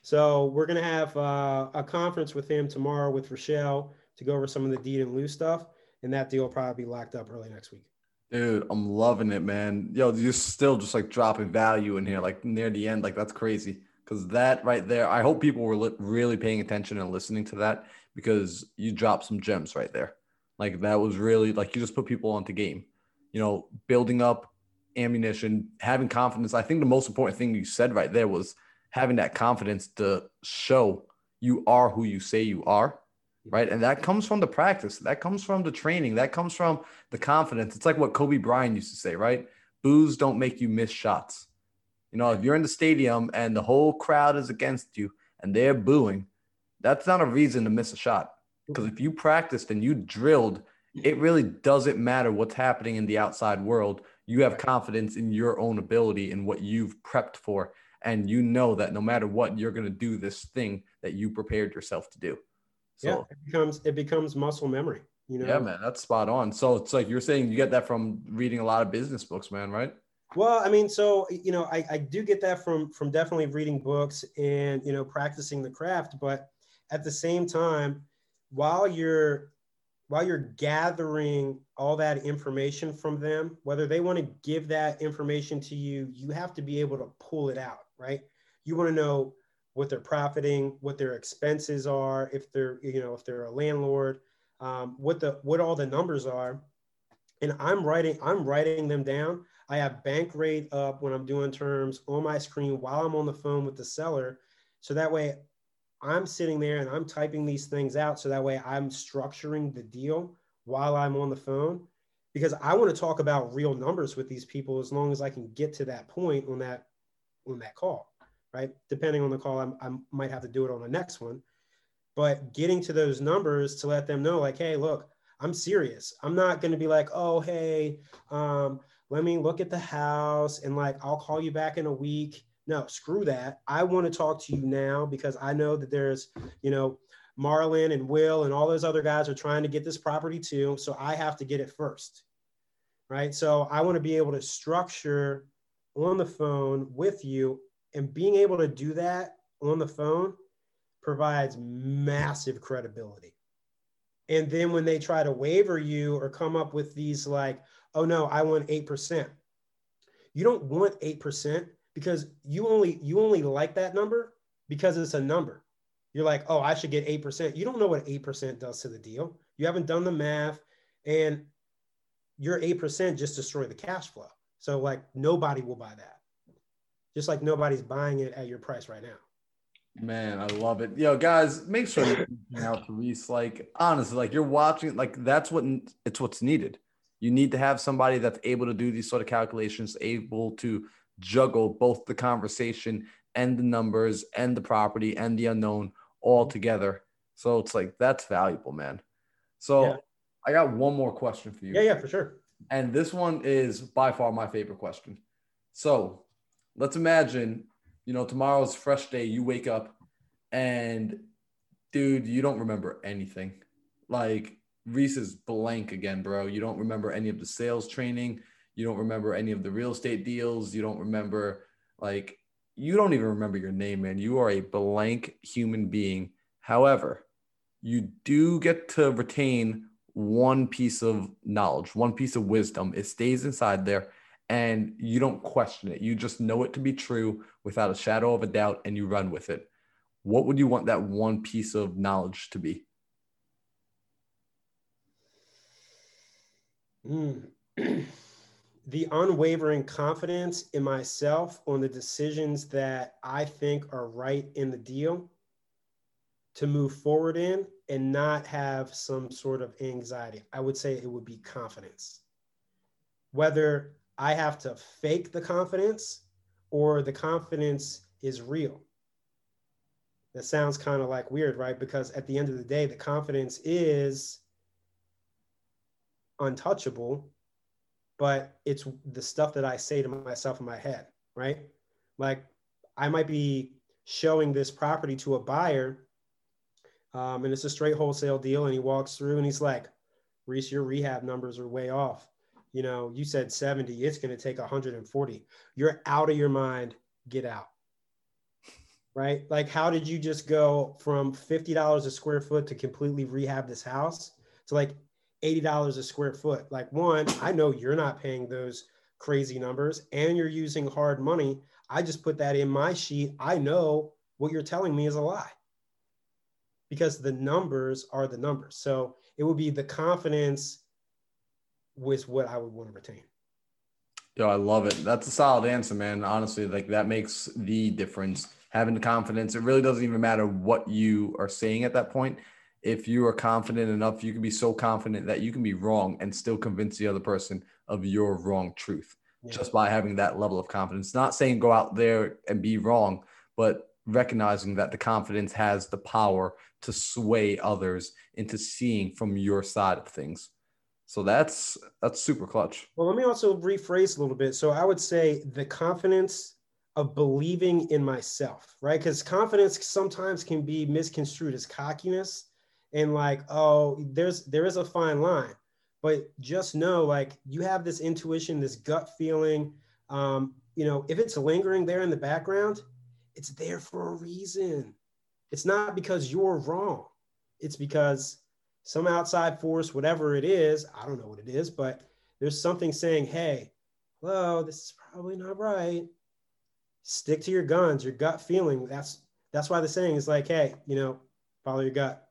So we're going to have uh, a conference with him tomorrow with Rochelle to go over some of the deed and lieu stuff, and that deal will probably be locked up early next week. Dude, I'm loving it, man. Yo, you're still just like dropping value in here, like near the end. Like that's crazy. Because that right there, I hope people were li- really paying attention and listening to that because you dropped some gems right there. Like that was really like you just put people onto game. You know, building up ammunition, having confidence. I think the most important thing you said right there was having that confidence to show you are who you say you are right? And that comes from the practice, that comes from the training, that comes from the confidence. It's like what Kobe Bryant used to say, right? Boos don't make you miss shots. You know, if you're in the stadium and the whole crowd is against you and they're booing, that's not a reason to miss a shot. Because if you practiced and you drilled, it really doesn't matter what's happening in the outside world. You have confidence in your own ability and what you've prepped for. And you know that no matter what, you're going to do this thing that you prepared yourself to do. So, yeah, it becomes it becomes muscle memory. You know. Yeah, man, that's spot on. So it's like you're saying you get that from reading a lot of business books, man, right? Well, I mean, so you know, I, I do get that from from definitely reading books and you know practicing the craft, but at the same time, while you're while you're gathering all that information from them, whether they want to give that information to you, you have to be able to pull it out, right? You want to know what they're profiting, what their expenses are, if they're, you know, if they're a landlord, um, what the what all the numbers are. And I'm writing, I'm writing them down. I have Bankrate up when I'm doing terms on my screen while I'm on the phone with the seller. So that way I'm sitting there and I'm typing these things out. So that way I'm structuring the deal while I'm on the phone because I want to talk about real numbers with these people as long as I can get to that point on that on that call right? Depending on the call, I'm, i might have to do it on the next one. But getting to those numbers to let them know, like, hey, look, I'm serious. I'm not going to be like, oh, hey, um, let me look at the house and like, I'll call you back in a week. No, screw that. I want to talk to you now because I know that there's, you know, Marlon and Will and all those other guys are trying to get this property too. So I have to get it first. Right. So I want to be able to structure on the phone with you and being able to do that on the phone provides massive credibility. And then when they try to waiver you or come up with these like, oh no, I want 8%. You don't want 8% because you only you only like that number because it's a number. You're like, oh, I should get 8%. You don't know what 8% does to the deal. You haven't done the math and your 8% just destroy the cash flow. So like nobody will buy that just like nobody's buying it at your price right now. Man, I love it. Yo, guys, make sure you're reaching out to Reese. Like, honestly, like you're watching, like that's what it's what's needed. You need to have somebody that's able to do these sort of calculations, able to juggle both the conversation and the numbers and the property and the unknown all mm-hmm. together. So it's like that's valuable, man. So yeah. I got one more question for you. Yeah, yeah, for sure. And this one is by far my favorite question. So let's imagine, you know, tomorrow's fresh day. You wake up and, dude, you don't remember anything. Like Reese is blank again, bro. You don't remember any of the sales training. You don't remember any of the real estate deals. You don't remember, like, you don't even remember your name, man. You are a blank human being. However, you do get to retain one piece of knowledge, one piece of wisdom. It stays inside there and you don't question it. You just know it to be true without a shadow of a doubt and you run with it. What would you want that one piece of knowledge to be? Mm. the unwavering confidence in myself on the decisions that I think are right in the deal to move forward in and not have some sort of anxiety. I would say it would be confidence. Whether I have to fake the confidence or the confidence is real. That sounds kind of like weird, right? Because at the end of the day, the confidence is untouchable, but it's the stuff that I say to myself in my head, right? Like I might be showing this property to a buyer um, and it's a straight wholesale deal. And he walks through and he's like, Reese, your rehab numbers are way off. You know, you said 70, it's going to take 140. You're out of your mind. Get out. Right? Like, how did you just go from $50 a square foot to completely rehab this house to like $80 a square foot? Like, one, I know you're not paying those crazy numbers and you're using hard money. I just put that in my sheet. I know what you're telling me is a lie because the numbers are the numbers. So it would be the confidence with what I would want to retain. Yo, I love it. That's a solid answer, man. Honestly, like that makes the difference. Having the confidence, it really doesn't even matter what you are saying at that point. If you are confident enough, you can be so confident that you can be wrong and still convince the other person of your wrong truth yeah. just by having that level of confidence. Not saying go out there and be wrong, but recognizing that the confidence has the power to sway others into seeing from your side of things. So that's that's super clutch. Well, let me also rephrase a little bit. So I would say the confidence of believing in myself, right? Because confidence sometimes can be misconstrued as cockiness and like, oh, there's there is a fine line. But just know, like, you have this intuition, this gut feeling. Um, you know, if it's lingering there in the background, it's there for a reason. It's not because you're wrong. It's because some outside force, whatever it is, I don't know what it is, but there's something saying, hey, hello, this is probably not right. Stick to your guns, your gut feeling. That's that's why the saying is like, hey, you know, follow your gut.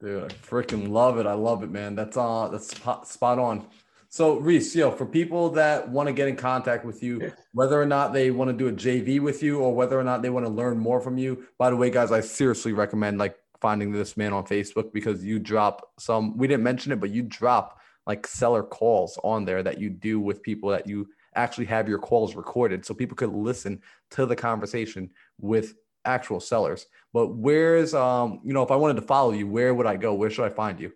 Dude, I freaking love it. I love it, man. That's uh that's spot on. So Reese, yo, for people that want to get in contact with you, whether or not they want to do a JV with you or whether or not they want to learn more from you, by the way, guys, I seriously recommend like finding this man on Facebook because you drop some. We didn't mention it, but you drop like seller calls on there that you do with people that you actually have your calls recorded, so people could listen to the conversation with actual sellers. But where's um, you know, if I wanted to follow you, where would I go? Where should I find you?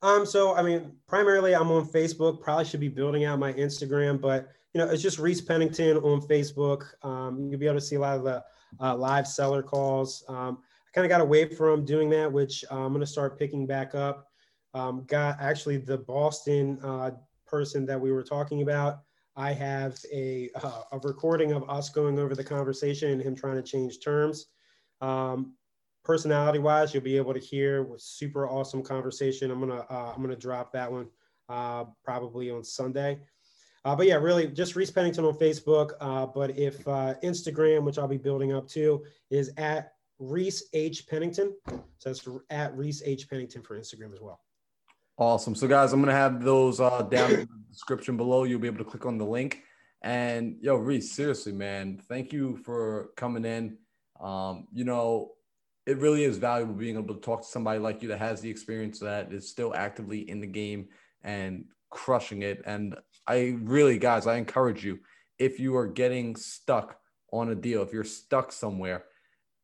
Um, so I mean, primarily I'm on Facebook. Probably should be building out my Instagram, but you know, it's just Reese Pennington on Facebook. Um, you'll be able to see a lot of the uh, live seller calls. Um, kind of got away from doing that, which uh, I'm going to start picking back up. Um, got actually the Boston uh, person that we were talking about. I have a, uh, a recording of us going over the conversation and him trying to change terms. Um, personality wise, you'll be able to hear with super awesome conversation. I'm gonna uh, I'm gonna drop that one uh, probably on Sunday. Uh, but yeah, really just Reese Pennington on Facebook. Uh, but if uh, Instagram, which I'll be building up too, is at Reese H Pennington. So it's at Reese H Pennington for Instagram as well. Awesome. So guys, I'm gonna have those uh, down in the description below. You'll be able to click on the link. And yo, Reese, seriously, man, thank you for coming in. Um, you know, it really is valuable being able to talk to somebody like you that has the experience that is still actively in the game and crushing it. And I really, guys, I encourage you if you are getting stuck on a deal, if you're stuck somewhere,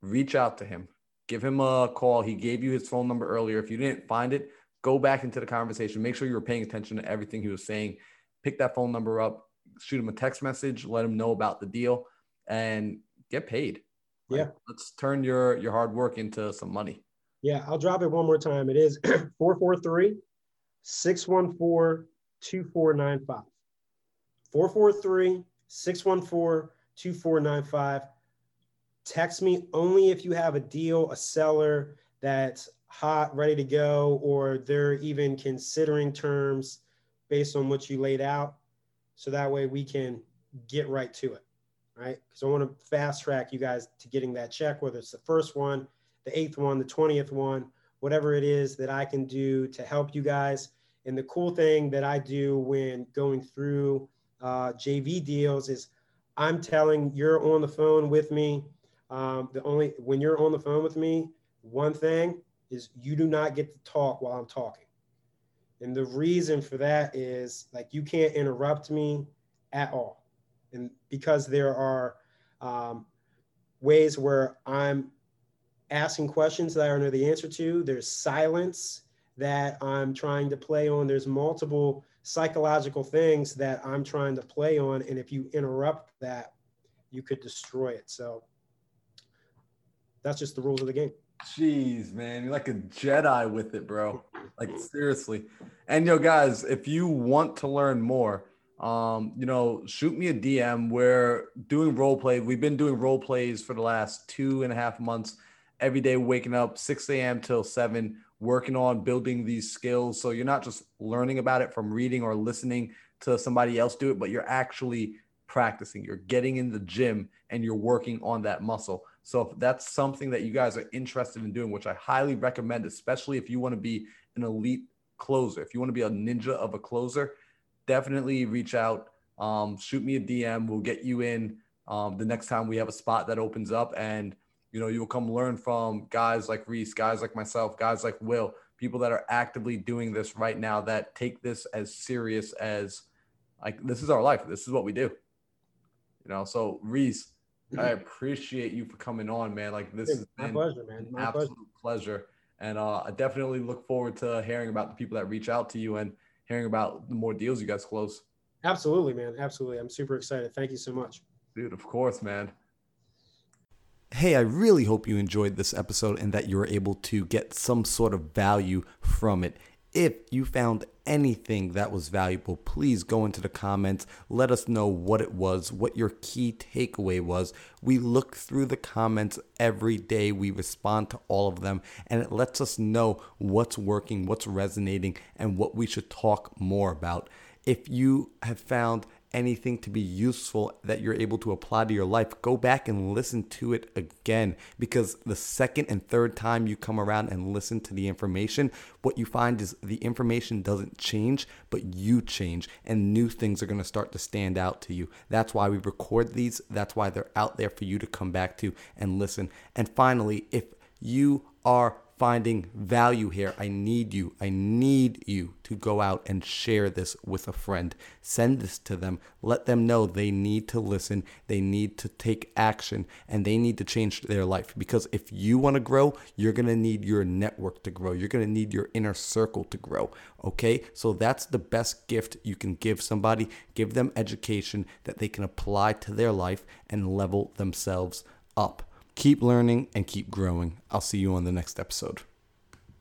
reach out to him, give him a call. He gave you his phone number earlier. If you didn't find it, go back into the conversation. Make sure you were paying attention to everything he was saying. Pick that phone number up, shoot him a text message, let him know about the deal, and get paid. Yeah. let's turn your your hard work into some money. Yeah, I'll drop it one more time. It is 443 614 2495. 443 614 2495. Text me only if you have a deal, a seller that's hot, ready to go, or they're even considering terms based on what you laid out. So that way we can get right to it, right? Because I want to fast track you guys to getting that check, whether it's the first one, the eighth one, the 20th one, whatever it is that I can do to help you guys. And the cool thing that I do when going through uh, JV deals is I'm telling you're on the phone with me. Um, the only when you're on the phone with me, one thing is you do not get to talk while I'm talking. And the reason for that is like you can't interrupt me at all. And because there are um, ways where I'm asking questions that I don't know the answer to, there's silence that I'm trying to play on, there's multiple psychological things that I'm trying to play on. And if you interrupt that, you could destroy it. So that's just the rules of the game. Jeez, man, you're like a Jedi with it, bro. Like seriously. And yo, guys, if you want to learn more, um, you know, shoot me a DM. We're doing role play. We've been doing role plays for the last two and a half months. Every day, waking up 6 a.m. till 7, working on building these skills. So you're not just learning about it from reading or listening to somebody else do it, but you're actually practicing. You're getting in the gym and you're working on that muscle. So if that's something that you guys are interested in doing, which I highly recommend, especially if you want to be an elite closer, if you want to be a ninja of a closer, definitely reach out. Um, shoot me a DM. We'll get you in um, the next time we have a spot that opens up, and you know you'll come learn from guys like Reese, guys like myself, guys like Will, people that are actively doing this right now that take this as serious as like this is our life. This is what we do. You know, so Reese, I appreciate you for coming on, man. Like this is my pleasure, man. My absolute pleasure. pleasure. And uh, I definitely look forward to hearing about the people that reach out to you and hearing about the more deals you guys close. Absolutely, man. Absolutely. I'm super excited. Thank you so much. Dude, of course, man. Hey, I really hope you enjoyed this episode and that you were able to get some sort of value from it. If you found anything that was valuable, please go into the comments. Let us know what it was, what your key takeaway was. We look through the comments every day, we respond to all of them, and it lets us know what's working, what's resonating, and what we should talk more about. If you have found anything to be useful that you're able to apply to your life, go back and listen to it again. Because the second and third time you come around and listen to the information, what you find is the information doesn't change, but you change, and new things are going to start to stand out to you. That's why we record these, that's why they're out there for you to come back to and listen. And finally, if you are finding value here, I need you. I need you to go out and share this with a friend. Send this to them. Let them know they need to listen, they need to take action, and they need to change their life. Because if you want to grow, you're going to need your network to grow. You're going to need your inner circle to grow. Okay? So that's the best gift you can give somebody. Give them education that they can apply to their life and level themselves up. Keep learning and keep growing. I'll see you on the next episode.